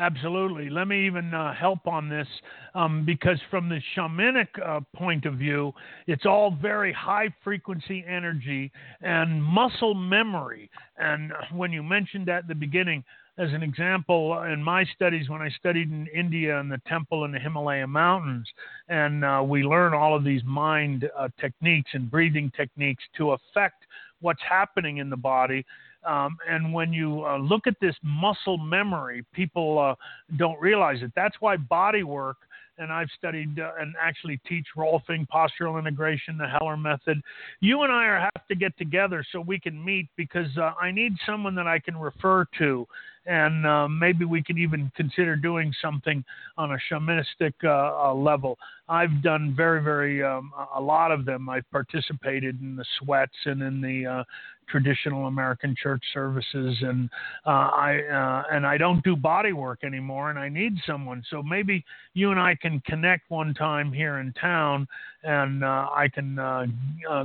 Absolutely. Let me even uh, help on this um, because, from the shamanic uh, point of view, it's all very high frequency energy and muscle memory. And when you mentioned that at the beginning, as an example, in my studies, when I studied in India in the temple in the Himalaya mountains, and uh, we learn all of these mind uh, techniques and breathing techniques to affect what's happening in the body um, and when you uh, look at this muscle memory, people uh, don't realize it. That's why body work, and I've studied uh, and actually teach Rolfing, postural integration, the Heller method. You and I are have to get together so we can meet because uh, I need someone that I can refer to and uh, maybe we could even consider doing something on a shamanistic uh, uh, level. I've done very, very um, a lot of them. I've participated in the sweats and in the uh, traditional American church services, and uh, I uh, and I don't do body work anymore, and I need someone. So maybe you and I can connect one time here in town, and I can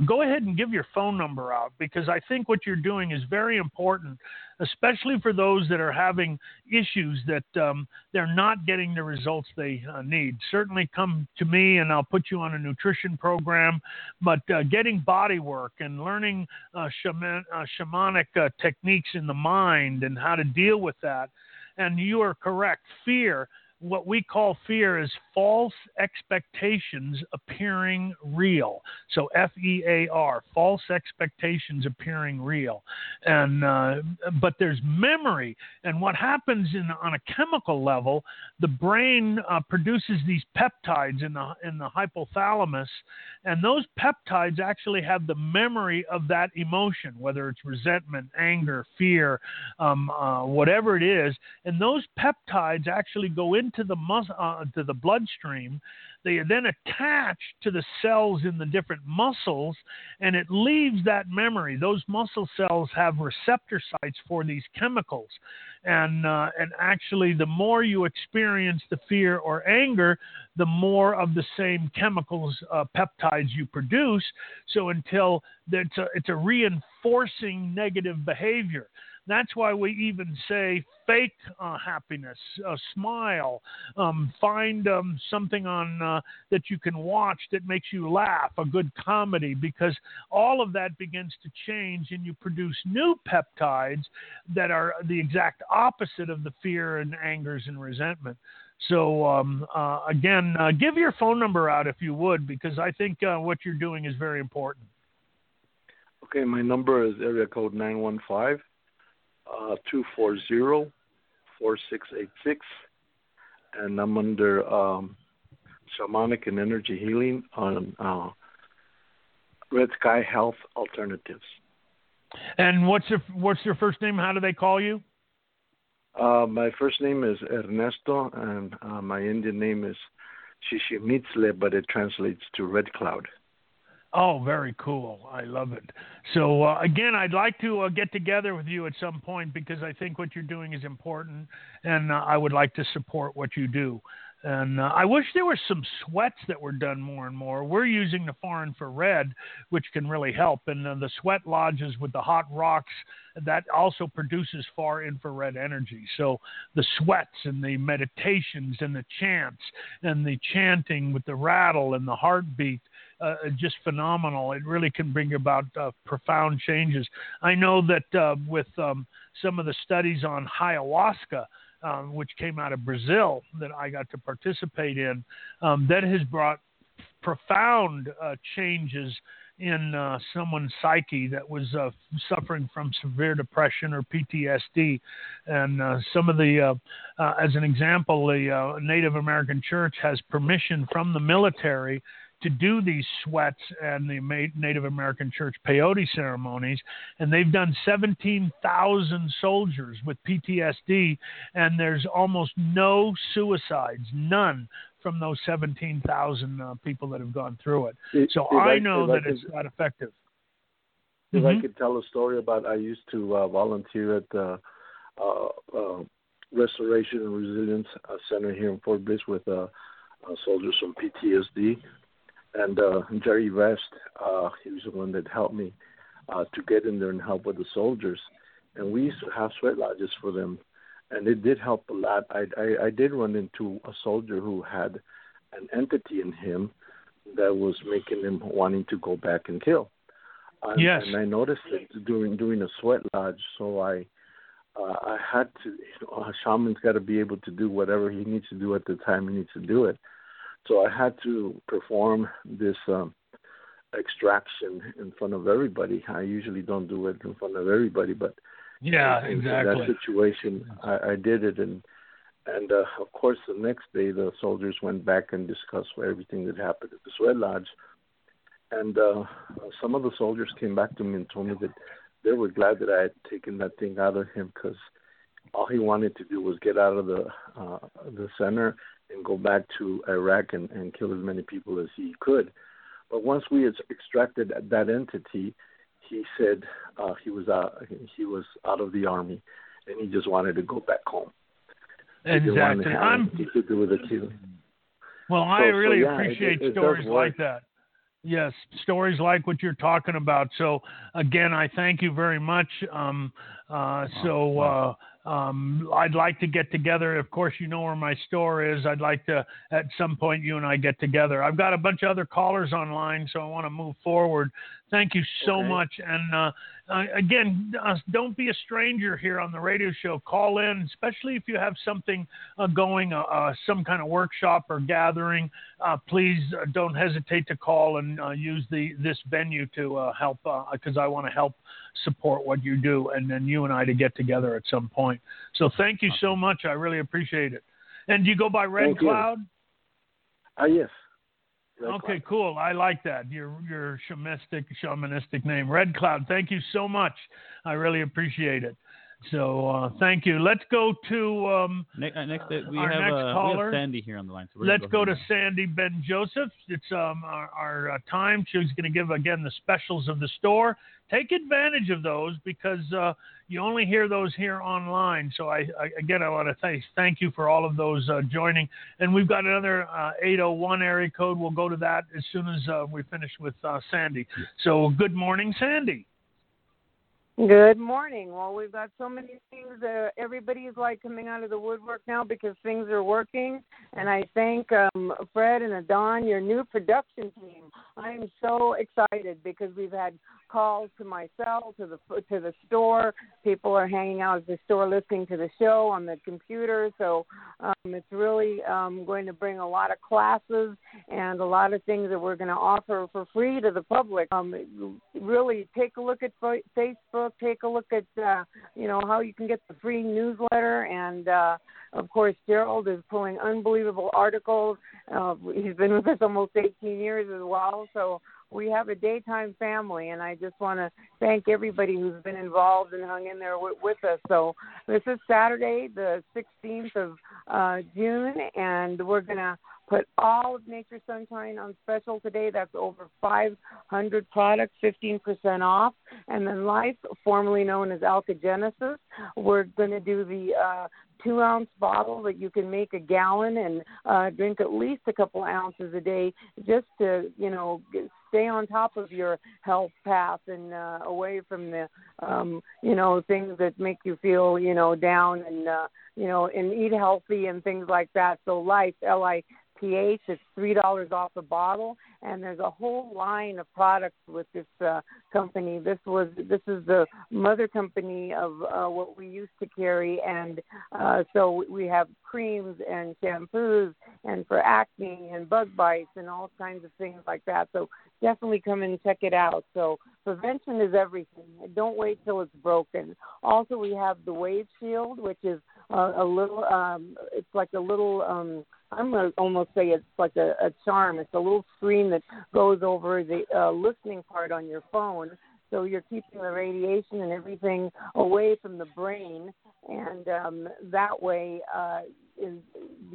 go ahead and give your phone number out because I think what you're doing is very important especially for those that are having issues that um, they're not getting the results they uh, need. Certainly come to me and I'll put you on a nutrition program, but uh, getting body work and learning uh, shaman, uh, shamanic uh, techniques in the mind and how to deal with that. And you are correct. Fear what we call fear is false expectations appearing real. So F E A R, false expectations appearing real. And uh, but there's memory, and what happens in on a chemical level, the brain uh, produces these peptides in the in the hypothalamus, and those peptides actually have the memory of that emotion, whether it's resentment, anger, fear, um, uh, whatever it is, and those peptides actually go into the mus- uh, to the bloodstream. They are then attach to the cells in the different muscles, and it leaves that memory. Those muscle cells have receptor sites for these chemicals, and uh, and actually, the more you experience the fear or anger, the more of the same chemicals, uh, peptides you produce. So until it's a, it's a reinforcing negative behavior. That's why we even say fake uh, happiness, a smile, um, find um, something on uh, that you can watch that makes you laugh, a good comedy, because all of that begins to change, and you produce new peptides that are the exact opposite of the fear and angers and resentment. So um, uh, again, uh, give your phone number out if you would, because I think uh, what you're doing is very important. Okay, my number is area code nine one five uh, 240 4686. And I'm under um, Shamanic and Energy Healing on uh, Red Sky Health Alternatives. And what's your what's your first name? How do they call you? Uh, my first name is Ernesto, and uh, my Indian name is Shishimitzle, but it translates to Red Cloud. Oh, very cool. I love it. So, uh, again, I'd like to uh, get together with you at some point because I think what you're doing is important and uh, I would like to support what you do. And uh, I wish there were some sweats that were done more and more. We're using the far infrared, which can really help. And uh, the sweat lodges with the hot rocks, that also produces far infrared energy. So the sweats and the meditations and the chants and the chanting with the rattle and the heartbeat uh, just phenomenal. It really can bring about uh, profound changes. I know that uh, with um, some of the studies on ayahuasca, um, which came out of Brazil, that I got to participate in, um, that has brought profound uh, changes in uh, someone's psyche that was uh, suffering from severe depression or PTSD. And uh, some of the, uh, uh, as an example, the uh, Native American Church has permission from the military to do these sweats and the Native American Church peyote ceremonies, and they've done 17,000 soldiers with PTSD, and there's almost no suicides, none from those 17,000 uh, people that have gone through it. If, so I, I know that I could, it's not effective. If mm-hmm. I could tell a story about, I used to uh, volunteer at the uh, uh Restoration and Resilience uh, Center here in Fort Bliss with uh, soldiers from PTSD and uh, Jerry West, uh, he was the one that helped me uh, to get in there and help with the soldiers. And we used to have sweat lodges for them, and it did help a lot. I, I, I did run into a soldier who had an entity in him that was making him wanting to go back and kill. And, yes. And I noticed it during doing a sweat lodge, so I uh, I had to. You know, a shaman's got to be able to do whatever he needs to do at the time he needs to do it. So I had to perform this um, extraction in front of everybody. I usually don't do it in front of everybody, but yeah, in, exactly. In that situation, I, I did it, and and uh, of course, the next day the soldiers went back and discussed everything that happened at the sweat lodge. And uh, some of the soldiers came back to me and told me that they were glad that I had taken that thing out of him because all he wanted to do was get out of the uh, the center and go back to Iraq and, and kill as many people as he could. But once we had extracted that entity, he said uh, he was out, he was out of the army, and he just wanted to go back home. Exactly. I'm. To do with the. Well, I so, really so, yeah, appreciate it, it stories like that. Yes, stories like what you're talking about. So again, I thank you very much. Um, uh, so uh, um, I'd like to get together. Of course, you know where my store is. I'd like to, at some point, you and I get together. I've got a bunch of other callers online, so I want to move forward. Thank you so okay. much. And uh, uh, again, uh, don't be a stranger here on the radio show. Call in, especially if you have something uh, going, uh, uh, some kind of workshop or gathering. please don't hesitate to call and use the this venue to help, because I want to help support what you do, and then you and I to get together at some point. So thank you so much. I really appreciate it. And do you go by Red thank Cloud? Ah, yes. Red okay, Cloud. cool. I like that. Your your shamanistic shamanistic name, Red Cloud. Thank you so much. I really appreciate it. So uh, thank you. Let's go to um, next. Uh, next uh, we, our have, next uh, caller. We have Sandy here on the line. So Let's go, go to Sandy Ben Joseph. It's um, our, our uh, time. She's going to give again the specials of the store. Take advantage of those because uh, you only hear those here online. So I, I again I want to thank thank you for all of those uh, joining. And we've got another uh, 801 area code. We'll go to that as soon as uh, we finish with uh, Sandy. So good morning, Sandy. Good morning. Well, we've got so many things. Uh, everybody's like coming out of the woodwork now because things are working. And I thank um, Fred and Adon, your new production team. I'm so excited because we've had calls to my cell, to the to the store. People are hanging out at the store listening to the show on the computer. So um, it's really um, going to bring a lot of classes and a lot of things that we're going to offer for free to the public. Um, really take a look at Facebook. Take a look at uh, you know how you can get the free newsletter and. Uh, of course, Gerald is pulling unbelievable articles. Uh, he's been with us almost 18 years as well. So we have a daytime family, and I just want to thank everybody who's been involved and hung in there with, with us. So this is Saturday, the 16th of uh, June, and we're gonna put all of Nature Sunshine on special today. That's over 500 products, 15% off. And then Life, formerly known as Alkagenesis, we're going to do the uh, two ounce bottle that you can make a gallon and uh, drink at least a couple ounces a day just to, you know, stay on top of your health path and uh, away from the, um, you know, things that make you feel, you know, down and, uh, you know, and eat healthy and things like that. So Life, L I pH. It's three dollars off a bottle, and there's a whole line of products with this uh, company. This was this is the mother company of uh, what we used to carry, and uh, so we have creams and shampoos, and for acne and bug bites and all kinds of things like that. So definitely come and check it out. So prevention is everything. Don't wait till it's broken. Also, we have the Wave Shield, which is uh, a little. Um, it's like a little. Um, I'm gonna almost say it's like a, a charm. It's a little screen that goes over the uh, listening part on your phone, so you're keeping the radiation and everything away from the brain, and um, that way uh, is,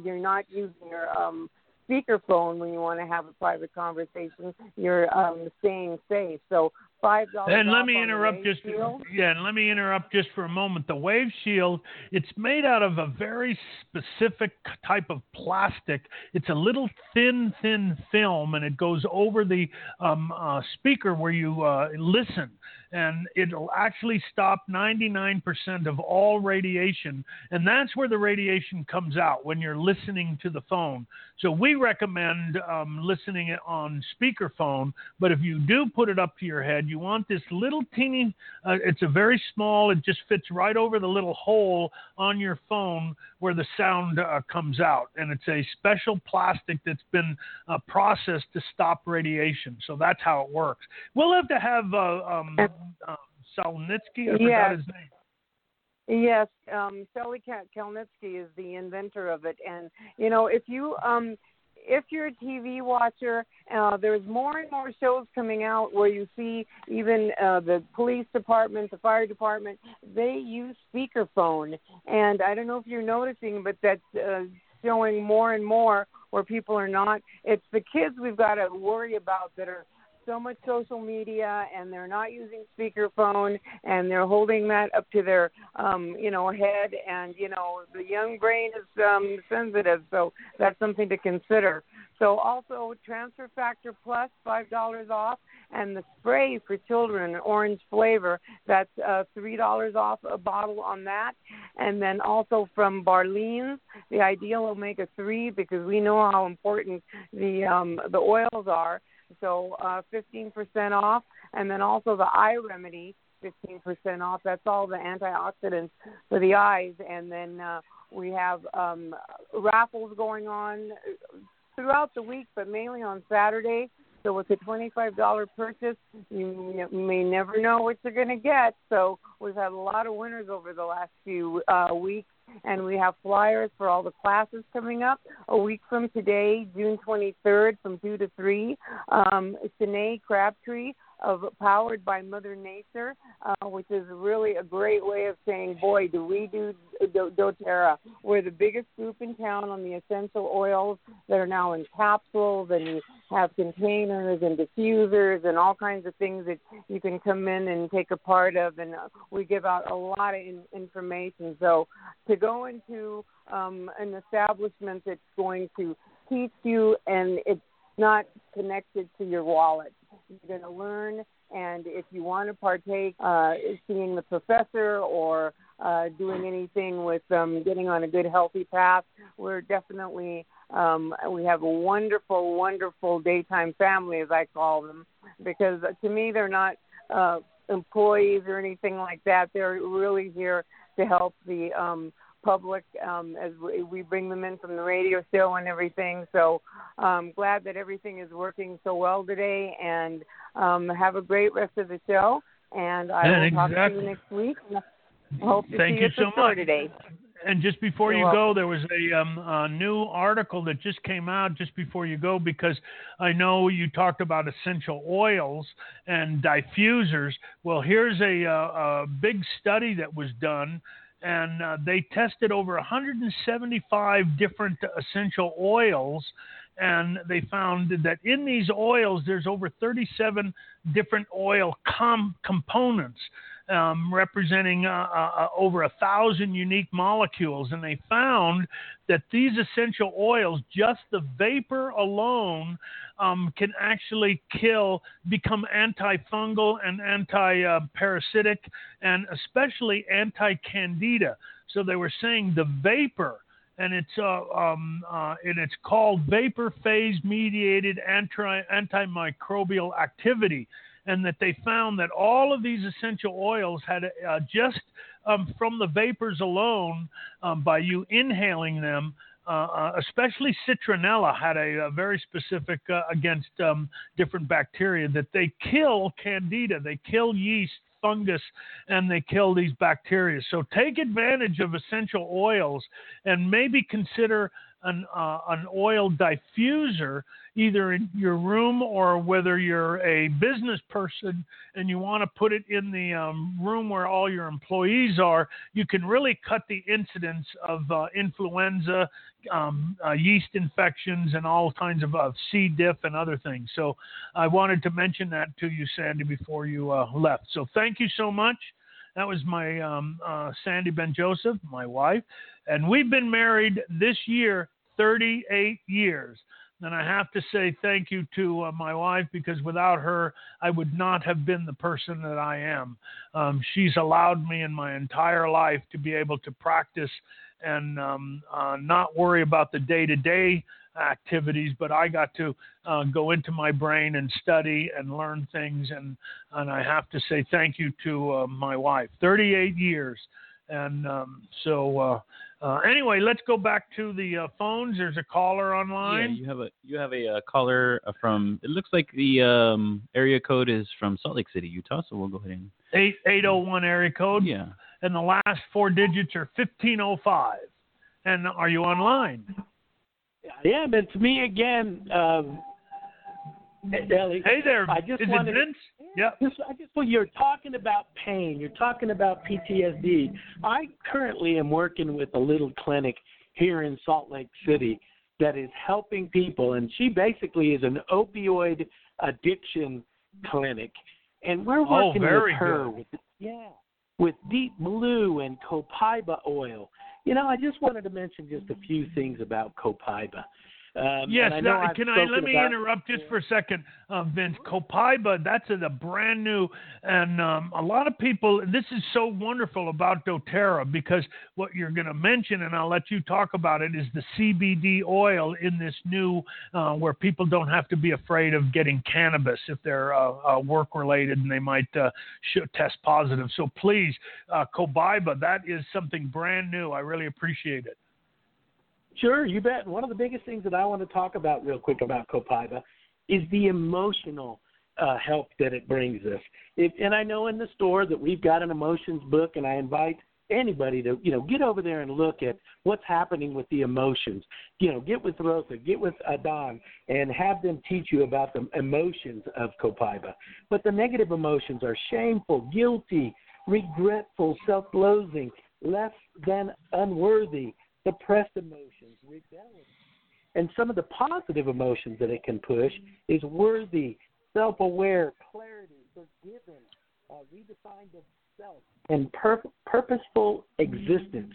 you're not using your um, speakerphone when you want to have a private conversation. You're um, staying safe. So five dollars. And let me interrupt just shield. yeah, and let me interrupt just for a moment. The Wave Shield, it's made out of a very specific type of plastic. It's a little thin, thin film, and it goes over the um, uh, speaker where you uh, listen and it'll actually stop 99% of all radiation. And that's where the radiation comes out when you're listening to the phone. So we recommend um, listening it on speakerphone. But if you do put it up to your head, you want this little teeny. Uh, it's a very small. It just fits right over the little hole on your phone where the sound uh, comes out, and it's a special plastic that's been uh, processed to stop radiation. So that's how it works. We'll have to have uh, um, Salnitsky. I forgot his name. Yes, um, Sally Kalnitsky is the inventor of it, and you know if you um, if you're a TV watcher, uh, there's more and more shows coming out where you see even uh, the police department, the fire department, they use speakerphone. And I don't know if you're noticing, but that's uh, showing more and more where people are not. It's the kids we've got to worry about that are so much social media and they're not using speakerphone and they're holding that up to their um you know head and you know the young brain is um sensitive so that's something to consider So also Transfer Factor Plus, five dollars off, and the spray for children, orange flavor, that's uh, three dollars off a bottle on that. And then also from Barlean's, the Ideal Omega Three, because we know how important the um, the oils are. So uh, 15% off, and then also the Eye Remedy, 15% off. That's all the antioxidants for the eyes, and then uh, we have um, raffles going on throughout the week, but mainly on Saturday. So with a $25 purchase, you may never know what you're going to get. So we've had a lot of winners over the last few uh, weeks, and we have flyers for all the classes coming up. A week from today, June 23rd, from 2 to 3, um, Shanae Crabtree of Powered by Mother Nature, uh, which is really a great way of saying, boy, do we do do- doTERRA. We're the biggest group in town on the essential oils that are now in capsules, and you have containers and diffusers and all kinds of things that you can come in and take a part of. And uh, we give out a lot of in- information. So to go into um, an establishment that's going to teach you and it's not connected to your wallet you're going to learn, and if you want to partake, uh, seeing the professor or uh, doing anything with um, getting on a good, healthy path, we're definitely um, we have a wonderful, wonderful daytime family, as I call them, because to me they're not uh, employees or anything like that. They're really here to help the um, public um, as we, we bring them in from the radio show and everything. So I'm glad that everything is working so well today. And um, have a great rest of the show. And I will exactly. talk to you next week. Hope to Thank see you at so much. today. And just before You're you go, there was a, um, a new article that just came out just before you go because I know you talked about essential oils and diffusers. Well, here's a, uh, a big study that was done, and uh, they tested over 175 different essential oils. And they found that in these oils, there's over 37 different oil com- components um, representing uh, uh, over a thousand unique molecules. And they found that these essential oils, just the vapor alone, um, can actually kill, become antifungal and anti-parasitic, and especially anti-candida. So they were saying the vapor and it's uh, um, uh, and it's called vapor phase mediated anti antimicrobial activity, and that they found that all of these essential oils had uh, just um, from the vapors alone um, by you inhaling them. Uh, uh, especially citronella had a, a very specific uh, against um, different bacteria that they kill candida, they kill yeast, fungus and they kill these bacteria. So take advantage of essential oils and maybe consider an uh, an oil diffuser either in your room or whether you're a business person and you want to put it in the um, room where all your employees are, you can really cut the incidence of uh, influenza, um, uh, yeast infections, and all kinds of uh, C. diff and other things. So I wanted to mention that to you, Sandy, before you uh, left. So thank you so much. That was my um, uh, Sandy Ben Joseph, my wife, and we've been married this year 38 years. And I have to say thank you to uh, my wife because without her, I would not have been the person that I am. Um, she's allowed me in my entire life to be able to practice and um, uh, not worry about the day to day activities, but I got to uh, go into my brain and study and learn things. And, and I have to say thank you to uh, my wife. 38 years. And um, so, uh, anyway, let's go back to the uh, phones. There's a caller online. Yeah, online. you have a you have a, uh caller uh, from. It looks like the um, area code is from Salt Lake City, Utah. So we'll go ahead and Eight eight oh one area code, yeah. and the last four digits are fifteen oh five. And are you online? Yeah, but it's me again. Um, Ellie. Hey there, I just is it wanted- Vince? Just, I guess well, you're talking about pain. You're talking about PTSD. I currently am working with a little clinic here in Salt Lake City that is helping people, and she basically is an opioid addiction clinic, and we're Oh, working very with her good. with yeah with Deep Blue and Copaiba oil. You know, I just wanted to mention just a few things about Copaiba. Um, yes, I that, can I let me about, interrupt just for a second, uh, Vince? Copaiba, that's a, a brand new, and um, a lot of people. This is so wonderful about DoTerra because what you're going to mention, and I'll let you talk about it, is the CBD oil in this new, uh, where people don't have to be afraid of getting cannabis if they're uh, uh work related and they might uh, test positive. So please, uh, Copaiba, that is something brand new. I really appreciate it. Sure, you bet. One of the biggest things that I want to talk about real quick about Copaiba is the emotional uh, help that it brings us. If, and I know in the store that we've got an emotions book, and I invite anybody to you know get over there and look at what's happening with the emotions. You know, get with Rosa, get with Adon, and have them teach you about the emotions of Copaiba. But the negative emotions are shameful, guilty, regretful, self-loathing, less than unworthy, depressed emotions, rebellion. And some of the positive emotions that it can push is worthy, self aware, clarity, forgiven, uh, redefined of self, and pur- purposeful existence.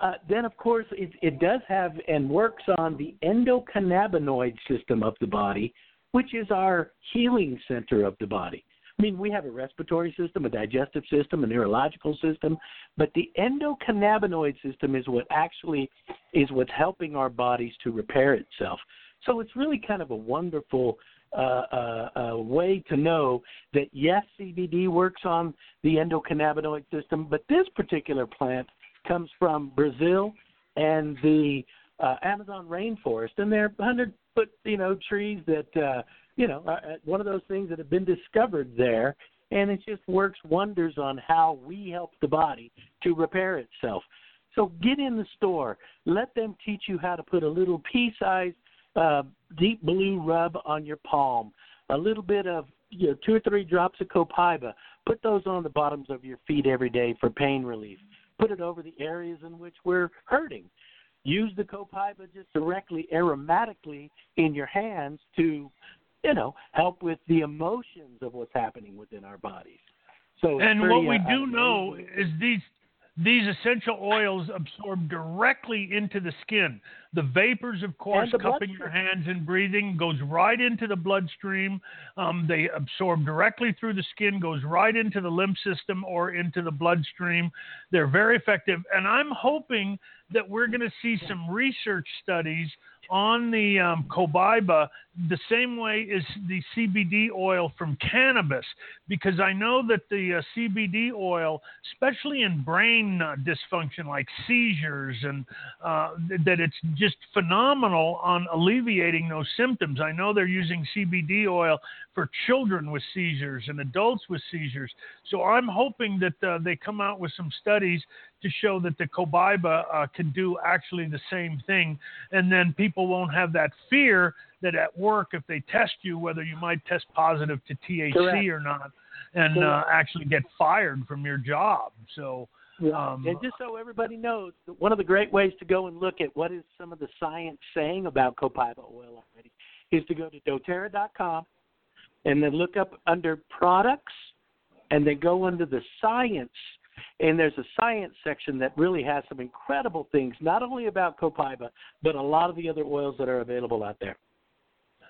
Uh, then, of course, it, it does have and works on the endocannabinoid system of the body, which is our healing center of the body. I mean, we have a respiratory system, a digestive system, a neurological system, but the endocannabinoid system is what actually is what's helping our bodies to repair itself. So it's really kind of a wonderful uh, uh, uh, way to know that yes, CBD works on the endocannabinoid system, but this particular plant comes from Brazil and the uh, Amazon rainforest, and they're hundred foot you know trees that uh, you know, uh, uh, one of those things that have been discovered there, and it just works wonders on how we help the body to repair itself. So get in the store, let them teach you how to put a little pea-sized uh, deep blue rub on your palm, a little bit of you know, two or three drops of copaiba. Put those on the bottoms of your feet every day for pain relief. Put it over the areas in which we're hurting. Use the copaiba just directly aromatically in your hands to you know, help with the emotions of what's happening within our bodies. So and pretty, what we uh, do know is these these essential oils absorb directly into the skin. The vapors, of course, cupping your hands and breathing goes right into the bloodstream. Um, they absorb directly through the skin, goes right into the lymph system or into the bloodstream. They're very effective, and I'm hoping that we're going to see some research studies on the um, the same way as the CBD oil from cannabis, because I know that the uh, CBD oil, especially in brain uh, dysfunction like seizures, and uh, that it's just phenomenal on alleviating those symptoms. I know they're using CBD oil for children with seizures and adults with seizures. So I'm hoping that uh, they come out with some studies to show that the Copaiba uh, can do actually the same thing, and then people won't have that fear that at work, if they test you, whether you might test positive to THC Correct. or not, and uh, actually get fired from your job. So. Um, and just so everybody knows, one of the great ways to go and look at what is some of the science saying about copaiba oil already is to go to doterra.com and then look up under products and then go under the science and there's a science section that really has some incredible things, not only about copaiba, but a lot of the other oils that are available out there.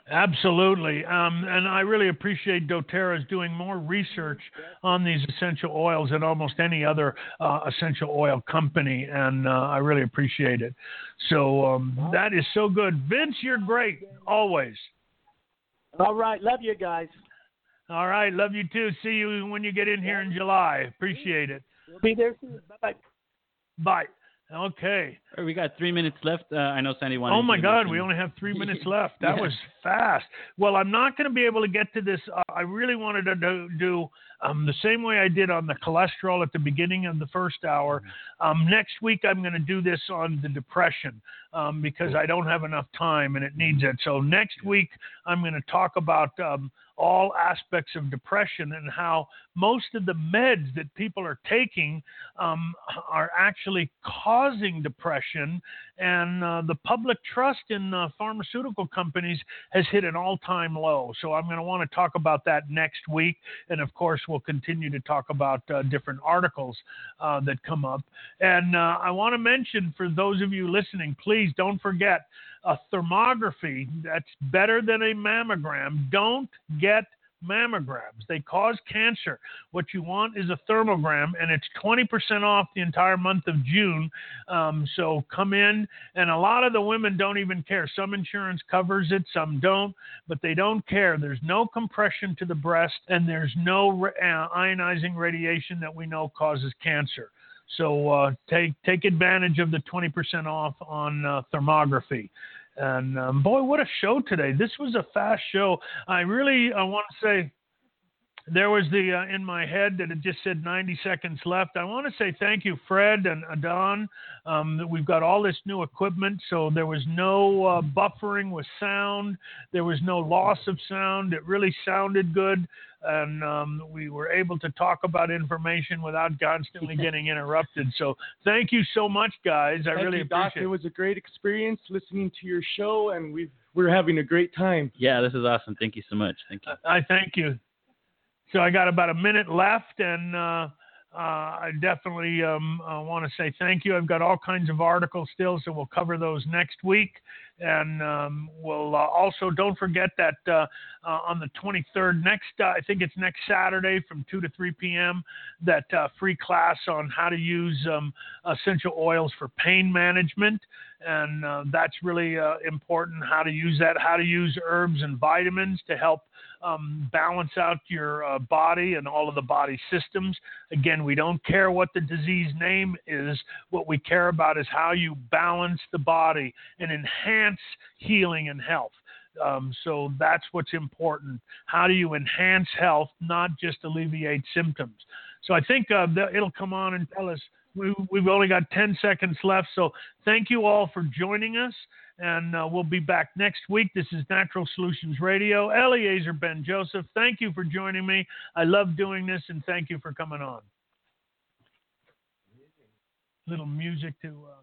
Absolutely. Um, and I really appreciate doTERRA's doing more research on these essential oils than almost any other uh, essential oil company. And uh, I really appreciate it. So um, that is so good. Vince, you're great, always. All right. Love you guys. All right. Love you too. See you when you get in here in July. Appreciate it. We'll be there soon. Bye-bye. Bye. Okay. We got three minutes left. Uh, I know Sandy wanted. Oh my God, we only have three minutes left. That yeah. was fast. Well, I'm not going to be able to get to this. Uh, I really wanted to do, do um, the same way I did on the cholesterol at the beginning of the first hour. Um, next week, I'm going to do this on the depression um, because I don't have enough time and it needs it. So next week, I'm going to talk about um, all aspects of depression and how most of the meds that people are taking um, are actually causing depression. And uh, the public trust in uh, pharmaceutical companies has hit an all time low. So I'm going to want to talk about that next week. And of course, we'll continue to talk about uh, different articles uh, that come up. And uh, I want to mention for those of you listening, please don't forget a thermography that's better than a mammogram. Don't get mammograms. They cause cancer. What you want is a thermogram, and it's 20% off the entire month of June. Um, so come in, and a lot of the women don't even care. Some insurance covers it, some don't, but they don't care. There's no compression to the breast, and there's no uh, ionizing radiation that we know causes cancer. So uh, take take advantage of the 20% off on uh, thermography. And um, boy, what a show today! This was a fast show. I really I want to say there was the uh, in my head that it just said 90 seconds left. I want to say thank you, Fred and Adon. Um, that we've got all this new equipment, so there was no uh, buffering with sound. There was no loss of sound. It really sounded good and um, we were able to talk about information without constantly getting interrupted. So thank you so much, guys. I thank really you, appreciate Doc. it. It was a great experience listening to your show, and we we're having a great time. Yeah, this is awesome. Thank you so much. Thank you. I thank you. So I got about a minute left, and uh, uh, I definitely um, uh, want to say thank you. I've got all kinds of articles still, so we'll cover those next week. And um, we'll uh, also don't forget that uh, uh, on the 23rd, next I think it's next Saturday from 2 to 3 p.m. That free class on how to use um, essential oils for pain management, and that's really important. How to use that, how to use herbs and vitamins to help um, balance out your uh, body and all of the body systems. Again, we don't care what the disease name is. What we care about is how you balance the body and enhance healing and health. Um, so that's what's important. How do you enhance health, not just alleviate symptoms? So I think uh, it'll come on and tell us. We, we've only got 10 seconds left. So thank you all for joining us and uh, we'll be back next week. This is Natural Solutions Radio. Eliezer Ben Joseph, thank you for joining me. I love doing this, and thank you for coming on. Little music to. Uh...